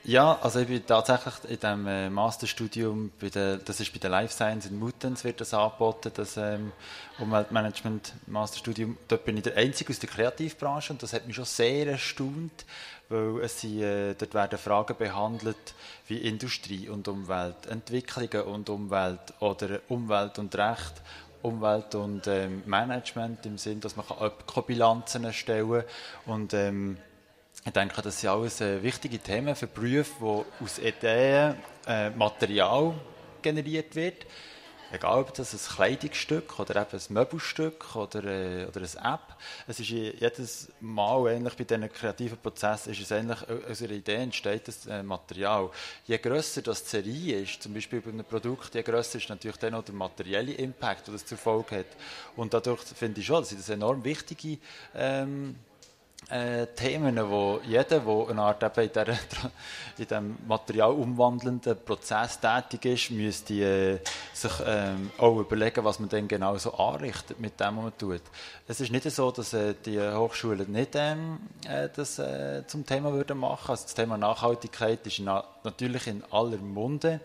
Ja, also ich bin tatsächlich in diesem äh, Masterstudium, der, das ist bei der Life Science in Muttenz wird das angeboten, das ähm, Umweltmanagement Masterstudium. Dort bin ich der Einzige aus der Kreativbranche und das hat mich schon sehr erstaunt, weil es sind, äh, dort werden Fragen behandelt wie Industrie und Umwelt, Entwicklungen und Umwelt oder Umwelt und Recht Umwelt und ähm, Management im Sinn, dass man Ökobilanzen erstellen kann und ähm, ich denke, das sind alles äh, wichtige Themen für Berufe, wo aus Ideen äh, Material generiert wird. Egal, ob das ein Kleidungsstück oder eben ein Möbelstück oder, äh, oder eine App. Es ist jedes Mal ähnlich bei diesen kreativen Prozessen, ist es ähnlich, äh, aus einer Idee entsteht das äh, Material. Je grösser das die Serie ist, zum Beispiel bei einem Produkt, je grösser ist natürlich dann auch der materielle Impact, den das zur Folge hat. Und dadurch finde ich schon, dass das enorm wichtige ähm, äh, Themen, wo jeder, der eine Art eben in, der, in diesem Material umwandelnden Prozess tätig ist, müsste äh, sich ähm, auch überlegen, was man dann genau so anrichtet mit dem, was man tut. Es ist nicht so, dass äh, die Hochschulen nicht ähm, äh, das äh, zum Thema würden machen. Also das Thema Nachhaltigkeit ist na natürlich in aller Munde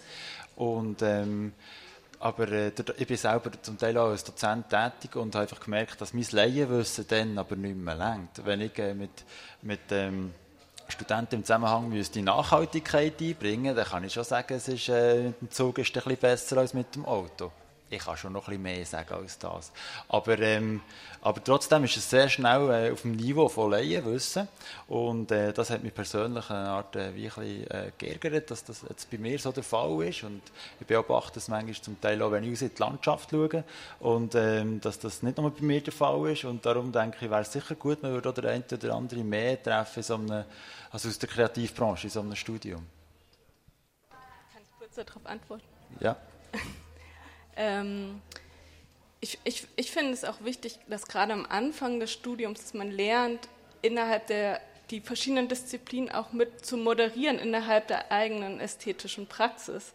und ähm, aber äh, ich bin selber zum Teil auch als Dozent tätig und habe einfach gemerkt, dass mein Laienwissen dann aber nicht mehr lenkt. Wenn ich äh, mit, mit ähm, Studenten im Zusammenhang müsste die Nachhaltigkeit einbringen, dann kann ich schon sagen, es ist, äh, mit dem Zug ist ein bisschen besser als mit dem Auto. Ich kann schon noch ein bisschen mehr sagen als das. Aber, ähm, aber trotzdem ist es sehr schnell äh, auf dem Niveau von Laienwissen und äh, das hat mich persönlich eine Art äh, wie ein bisschen, äh, geärgert, dass das jetzt bei mir so der Fall ist und ich beobachte es manchmal zum Teil auch, wenn ich aus in die Landschaft schaue und ähm, dass das nicht nur bei mir der Fall ist und darum denke ich, wäre es sicher gut, man würde auch der eine oder andere mehr treffen, so einem, also aus der Kreativbranche in so einem Studium. Kann ich kurz darauf antworten? Ja. Ähm, ich, ich, ich finde es auch wichtig, dass gerade am Anfang des Studiums, dass man lernt, innerhalb der die verschiedenen Disziplinen auch mit zu moderieren innerhalb der eigenen ästhetischen Praxis.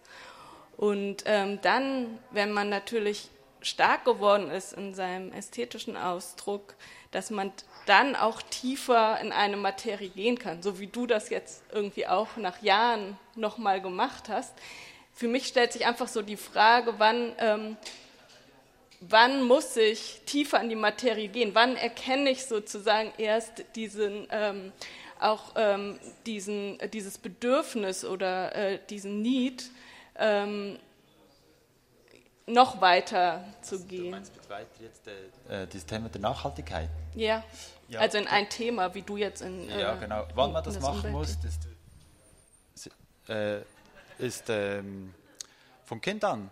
Und ähm, dann, wenn man natürlich stark geworden ist in seinem ästhetischen Ausdruck, dass man dann auch tiefer in eine Materie gehen kann, so wie du das jetzt irgendwie auch nach Jahren nochmal gemacht hast, für mich stellt sich einfach so die Frage, wann, ähm, wann muss ich tiefer in die Materie gehen? Wann erkenne ich sozusagen erst diesen, ähm, auch ähm, diesen, äh, dieses Bedürfnis oder äh, diesen Need, ähm, noch weiter zu gehen. Du meinst weiter jetzt äh, das Thema der Nachhaltigkeit? Ja. ja. also in ein Thema, wie du jetzt in. Äh, ja, genau. Wann man das machen muss, das, äh, ist ähm, vom Kind an.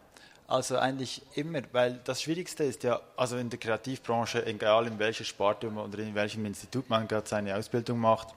Also eigentlich immer, weil das Schwierigste ist ja, also in der Kreativbranche, egal in welcher Sparte oder in welchem Institut man gerade seine Ausbildung macht,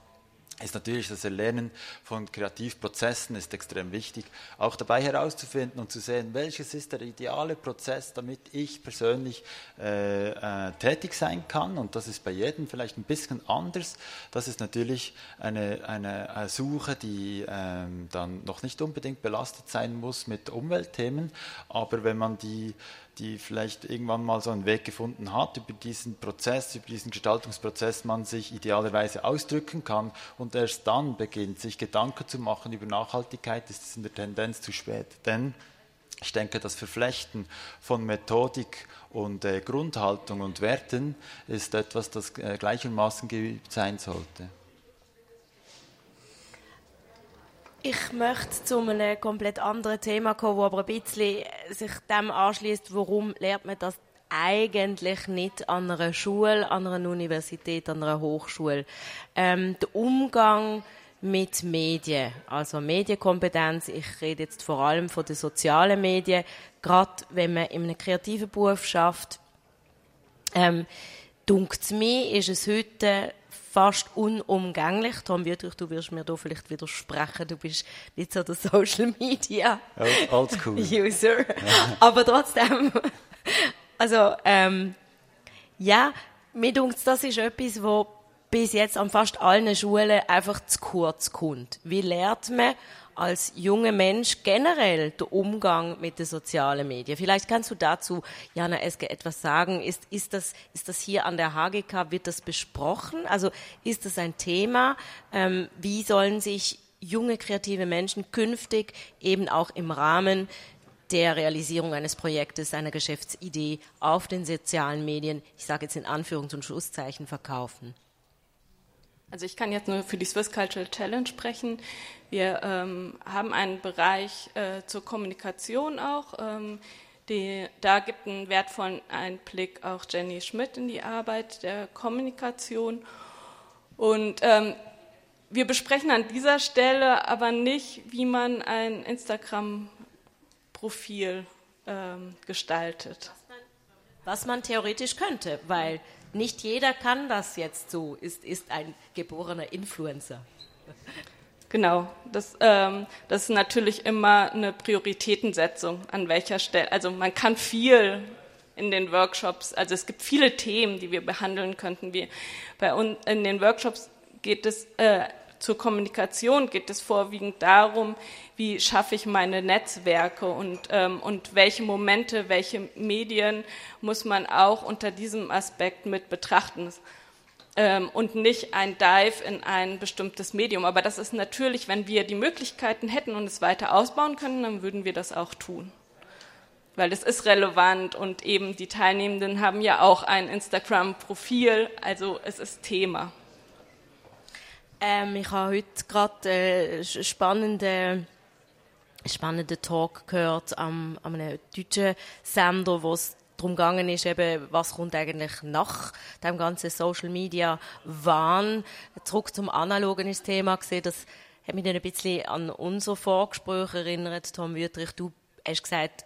ist natürlich das Erlernen von Kreativprozessen ist extrem wichtig, auch dabei herauszufinden und zu sehen, welches ist der ideale Prozess, damit ich persönlich äh, äh, tätig sein kann. Und das ist bei jedem vielleicht ein bisschen anders. Das ist natürlich eine, eine Suche, die ähm, dann noch nicht unbedingt belastet sein muss mit Umweltthemen, aber wenn man die die vielleicht irgendwann mal so einen Weg gefunden hat, über diesen Prozess, über diesen Gestaltungsprozess man sich idealerweise ausdrücken kann und erst dann beginnt, sich Gedanken zu machen über Nachhaltigkeit, ist es in der Tendenz zu spät. Denn ich denke, das Verflechten von Methodik und äh, Grundhaltung und Werten ist etwas, das äh, gleichermaßen geübt sein sollte. Ich möchte zu einem komplett anderen Thema kommen, wo aber ein bisschen sich dem anschließt, warum lernt man das eigentlich nicht an einer Schule, an einer Universität, an einer Hochschule. Ähm, der Umgang mit Medien, also Medienkompetenz, ich rede jetzt vor allem von den sozialen Medien, gerade wenn man in einem kreativen Beruf schafft, ähm, dunkt mir, ist es heute fast unumgänglich. Tom Wietrich, du wirst mir da vielleicht widersprechen, du bist nicht so der Social Media Oldschool. User. Aber trotzdem, also, ähm, ja, mir denkt, das ist etwas, wo bis jetzt an fast allen Schulen einfach zu kurz kommt. Wie lernt man als junger Mensch generell der Umgang mit den sozialen Medien? Vielleicht kannst du dazu, Jana Eske, etwas sagen. Ist, ist, das, ist das hier an der HGK, wird das besprochen? Also ist das ein Thema? Ähm, wie sollen sich junge kreative Menschen künftig eben auch im Rahmen der Realisierung eines Projektes, einer Geschäftsidee auf den sozialen Medien, ich sage jetzt in Anführungs- und Schlusszeichen, verkaufen? Also ich kann jetzt nur für die Swiss Cultural Challenge sprechen. Wir ähm, haben einen Bereich äh, zur Kommunikation auch. Ähm, die, da gibt einen wertvollen Einblick auch Jenny Schmidt in die Arbeit der Kommunikation. Und ähm, wir besprechen an dieser Stelle aber nicht, wie man ein Instagram-Profil ähm, gestaltet. Was man theoretisch könnte, weil nicht jeder kann das jetzt so, ist, ist ein geborener Influencer. Genau, das, ähm, das ist natürlich immer eine Prioritätensetzung, an welcher Stelle. Also man kann viel in den Workshops, also es gibt viele Themen, die wir behandeln könnten. Wir, bei uns in den Workshops geht es äh, zur Kommunikation geht es vorwiegend darum, wie schaffe ich meine Netzwerke und, ähm, und welche Momente, welche Medien muss man auch unter diesem Aspekt mit betrachten. Ähm, und nicht ein Dive in ein bestimmtes Medium. Aber das ist natürlich, wenn wir die Möglichkeiten hätten und es weiter ausbauen können, dann würden wir das auch tun. Weil es ist relevant und eben die Teilnehmenden haben ja auch ein Instagram-Profil, also es ist Thema. Ähm, ich habe heute gerade äh, spannende spannenden Talk gehört am, an einem deutschen Sender, wo es darum gegangen ist, eben, was kommt eigentlich nach dem ganzen Social Media Wahn. Zurück zum analogen ist Thema gesehen, das hat mich dann ein bisschen an unser Vorgespräch erinnert, Tom Wüttrich. Du hast gesagt,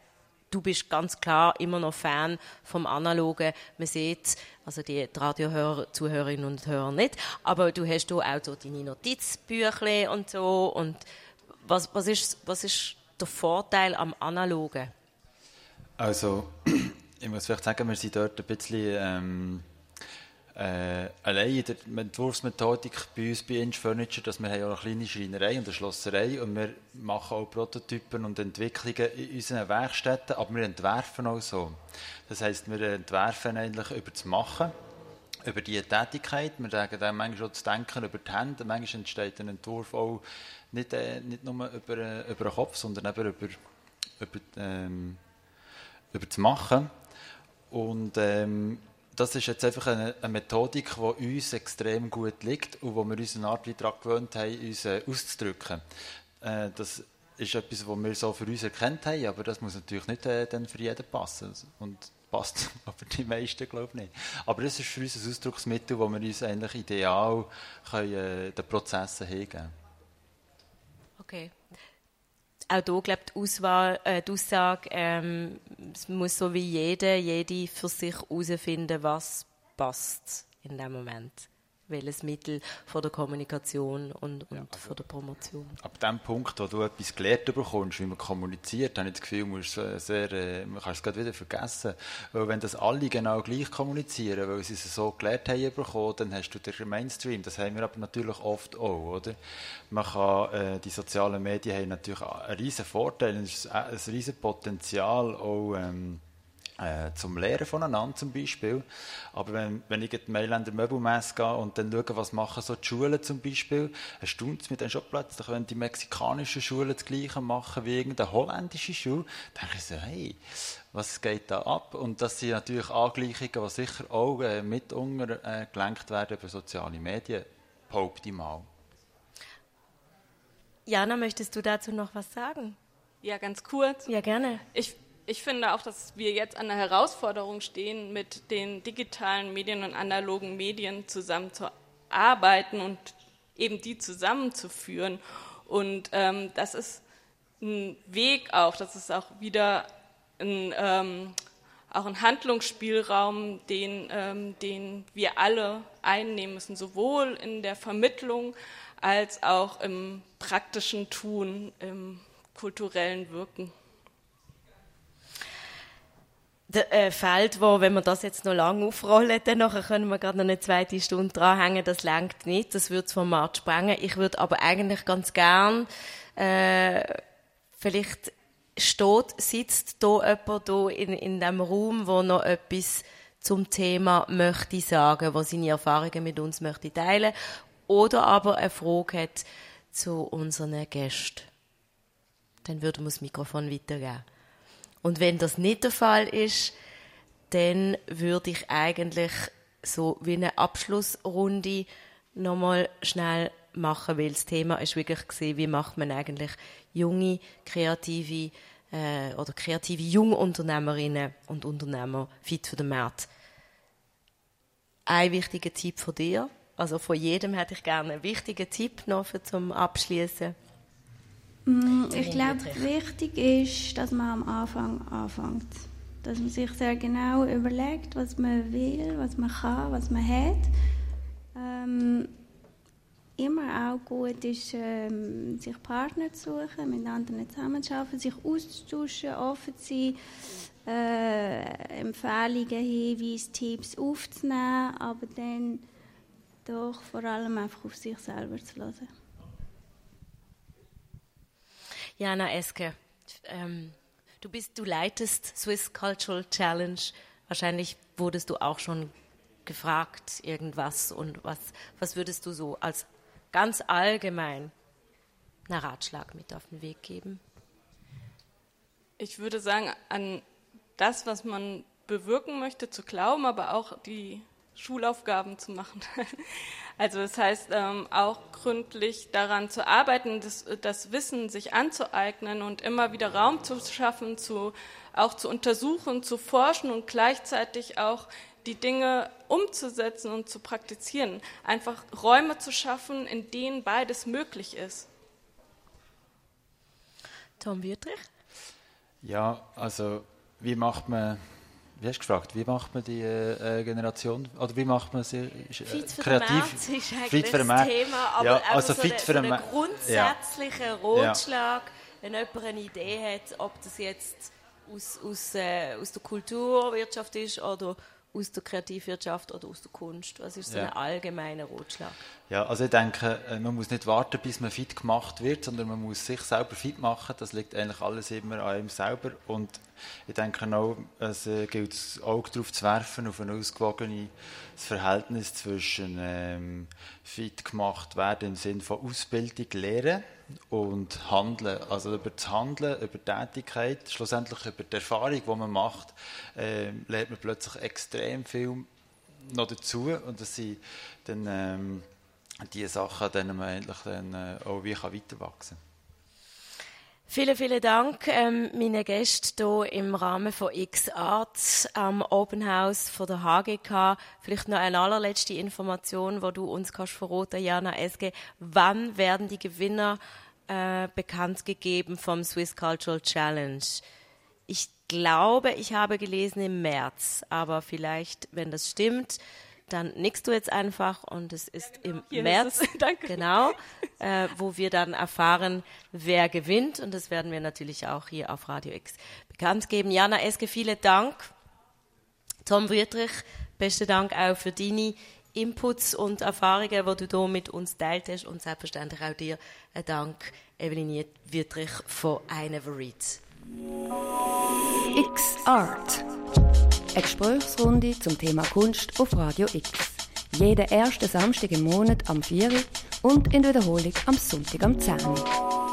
du bist ganz klar immer noch Fan vom Analogen. Man sieht, also die Radiohörer, Zuhörerinnen und Hörer nicht, aber du hast auch so deine Notizbüchle und so. Und was, was, ist, was ist der Vorteil am Analogen? Also, ich muss vielleicht sagen, wir sind dort ein bisschen ähm, äh, allein in der Entwurfsmethodik bei uns bei Inch Furniture, dass wir haben auch eine kleine Schreinerei und eine Schlosserei und wir machen auch Prototypen und Entwicklungen in unseren Werkstätten, aber wir entwerfen auch so. Das heisst, wir entwerfen eigentlich über das Machen, über die Tätigkeit, wir sagen dann manchmal auch das Denken über die Hände, manchmal entsteht ein Entwurf auch nicht, äh, nicht nur über, äh, über den Kopf, sondern eben über, über, ähm, über das Machen. Und ähm, das ist jetzt einfach eine, eine, Methodik, die uns extrem gut liegt und wo wir uns eine Art daran gewöhnt haben, uns äh, auszudrücken. Äh, das ist etwas, was wir so für uns erkannt haben, aber das muss natürlich nicht äh, dann für jeden passen. Und passt aber die meisten, glaube ich, nicht. Aber das ist für uns ein Ausdrucksmittel, wo wir uns eigentlich ideal können, äh, den Prozessen hingeben Okay auch hier glaube die Auswahl, äh, die Aussage, ähm, es muss so wie jeder, jede für sich herausfinden, was passt in dem Moment welches Mittel von der Kommunikation und, und ja, also von der Promotion. Ab dem Punkt, wo du etwas gelernt bekommst, wie man kommuniziert, habe ich das Gefühl, musst du sehr, äh, man kann es gerade wieder vergessen. Weil wenn das alle genau gleich kommunizieren, weil sie es so gelernt haben bekommen, dann hast du den Mainstream. Das haben wir aber natürlich oft auch, oder? Man kann, äh, die sozialen Medien haben natürlich einen riesen Vorteil, ein riesen Potenzial auch, ähm, äh, zum Lehren voneinander zum Beispiel. Aber wenn, wenn ich in die Mailänder Möbelmesse gehe und dann schaue, was machen so die Schulen zum Beispiel, erstaunt es mich dann schon plötzlich, wenn die mexikanischen Schulen das Gleiche machen wie irgendeine holländische Schule, dann denke ich so, hey, was geht da ab? Und das sind natürlich Angleichungen, die sicher auch äh, mitunter äh, gelenkt werden über soziale Medien, behaupte ich mal. Jana, möchtest du dazu noch was sagen? Ja, ganz kurz. Ja, gerne. Ich ich finde auch, dass wir jetzt an der Herausforderung stehen, mit den digitalen Medien und analogen Medien zusammenzuarbeiten und eben die zusammenzuführen. Und ähm, das ist ein Weg auch, das ist auch wieder ein, ähm, auch ein Handlungsspielraum, den, ähm, den wir alle einnehmen müssen, sowohl in der Vermittlung als auch im praktischen Tun, im kulturellen Wirken äh, Feld, wo, wenn wir das jetzt noch lange aufrollen, dann können wir gerade noch eine zweite Stunde dranhängen, das lenkt nicht, das würde das Format sprengen. Ich würde aber eigentlich ganz gern, äh, vielleicht steht, sitzt da jemand da in, in dem Raum, wo noch etwas zum Thema möchte sagen, wo seine Erfahrungen mit uns möchte teilen oder aber eine Frage hat zu unseren Gästen. Dann würde man das Mikrofon weitergeben. Und wenn das nicht der Fall ist, dann würde ich eigentlich so wie eine Abschlussrunde nochmal schnell machen, weil das Thema ist wirklich gesehen, wie macht man eigentlich junge, kreative äh, oder kreative Jungunternehmerinnen und Unternehmer fit für den Markt. Ein wichtiger Tipp von dir, also von jedem hätte ich gerne einen wichtigen Tipp noch für zum Abschließen. Mm, ich glaube, wichtig ist, dass man am Anfang anfängt. Dass man sich sehr genau überlegt, was man will, was man kann, was man hat. Ähm, immer auch gut ist, ähm, sich Partner zu suchen, mit anderen zusammenzuarbeiten, sich auszutauschen, offen zu sein, äh, Empfehlungen, Hinweise, Tipps aufzunehmen, aber dann doch vor allem einfach auf sich selber zu hören. Jana Eske, ähm, du bist, du leitest Swiss Cultural Challenge. Wahrscheinlich wurdest du auch schon gefragt irgendwas und was, was würdest du so als ganz allgemein einen Ratschlag mit auf den Weg geben? Ich würde sagen, an das, was man bewirken möchte, zu glauben, aber auch die Schulaufgaben zu machen. Also das heißt, ähm, auch gründlich daran zu arbeiten, das, das, Wissen sich anzueignen und immer wieder Raum zu schaffen, zu, auch zu untersuchen, zu forschen und gleichzeitig auch die Dinge umzusetzen und zu praktizieren. Einfach Räume zu schaffen, in denen beides möglich ist. Tom Wüttrich? Ja, also wie macht man wie hast du gefragt, wie macht man die äh, Generation, oder wie macht man sie äh, fit für kreativ? ist eigentlich fit das Thema, aber ja, also so fit für einen so grundsätzlichen ja. Ratschlag, wenn jemand eine Idee hat, ob das jetzt aus, aus, äh, aus der Kulturwirtschaft ist oder aus der Kreativwirtschaft oder aus der Kunst? Was ist so ja. ein allgemeiner Ratschlag? Ja, also ich denke, äh, man muss nicht warten, bis man fit gemacht wird, sondern man muss sich selber fit machen. Das liegt eigentlich alles immer an einem selber. Und ich denke auch, es äh, gilt das Auge darauf zu werfen, auf ein ausgewogenes Verhältnis zwischen ähm, fit gemacht werden im Sinne von Ausbildung, Lehren und Handeln. Also über das Handeln, über die Tätigkeit, schlussendlich über die Erfahrung, die man macht, äh, lernt man plötzlich extrem viel noch dazu und das sind dann ähm, die Sachen, denen man endlich dann äh, auch wie kann weiterwachsen kann. Vielen, vielen Dank ähm, meinen Gästen hier im Rahmen von X-Art am Open House von der HGK. Vielleicht noch eine allerletzte Information, wo du uns kannst verraten, Jana SG. Wann werden die Gewinner äh, bekannt gegeben vom Swiss Cultural Challenge? Ich glaube, ich habe gelesen im März, aber vielleicht, wenn das stimmt, dann nickst du jetzt einfach und es ist im Hier März, ist genau, äh, wo wir dann erfahren, wer gewinnt. Und das werden wir natürlich auch hier auf Radio X bekannt geben. Jana Eske, vielen Dank. Tom Wüttrich, besten Dank auch für deine Inputs und Erfahrungen, die du hier mit uns teilt hast. Und selbstverständlich auch dir ein Dank, Evelyn Wüttrich von Eineverit. X Art eine Gesprächsrunde zum Thema Kunst auf Radio X. Jeden ersten Samstag im Monat am 4 und in Wiederholung am Sonntag am 10 Uhr.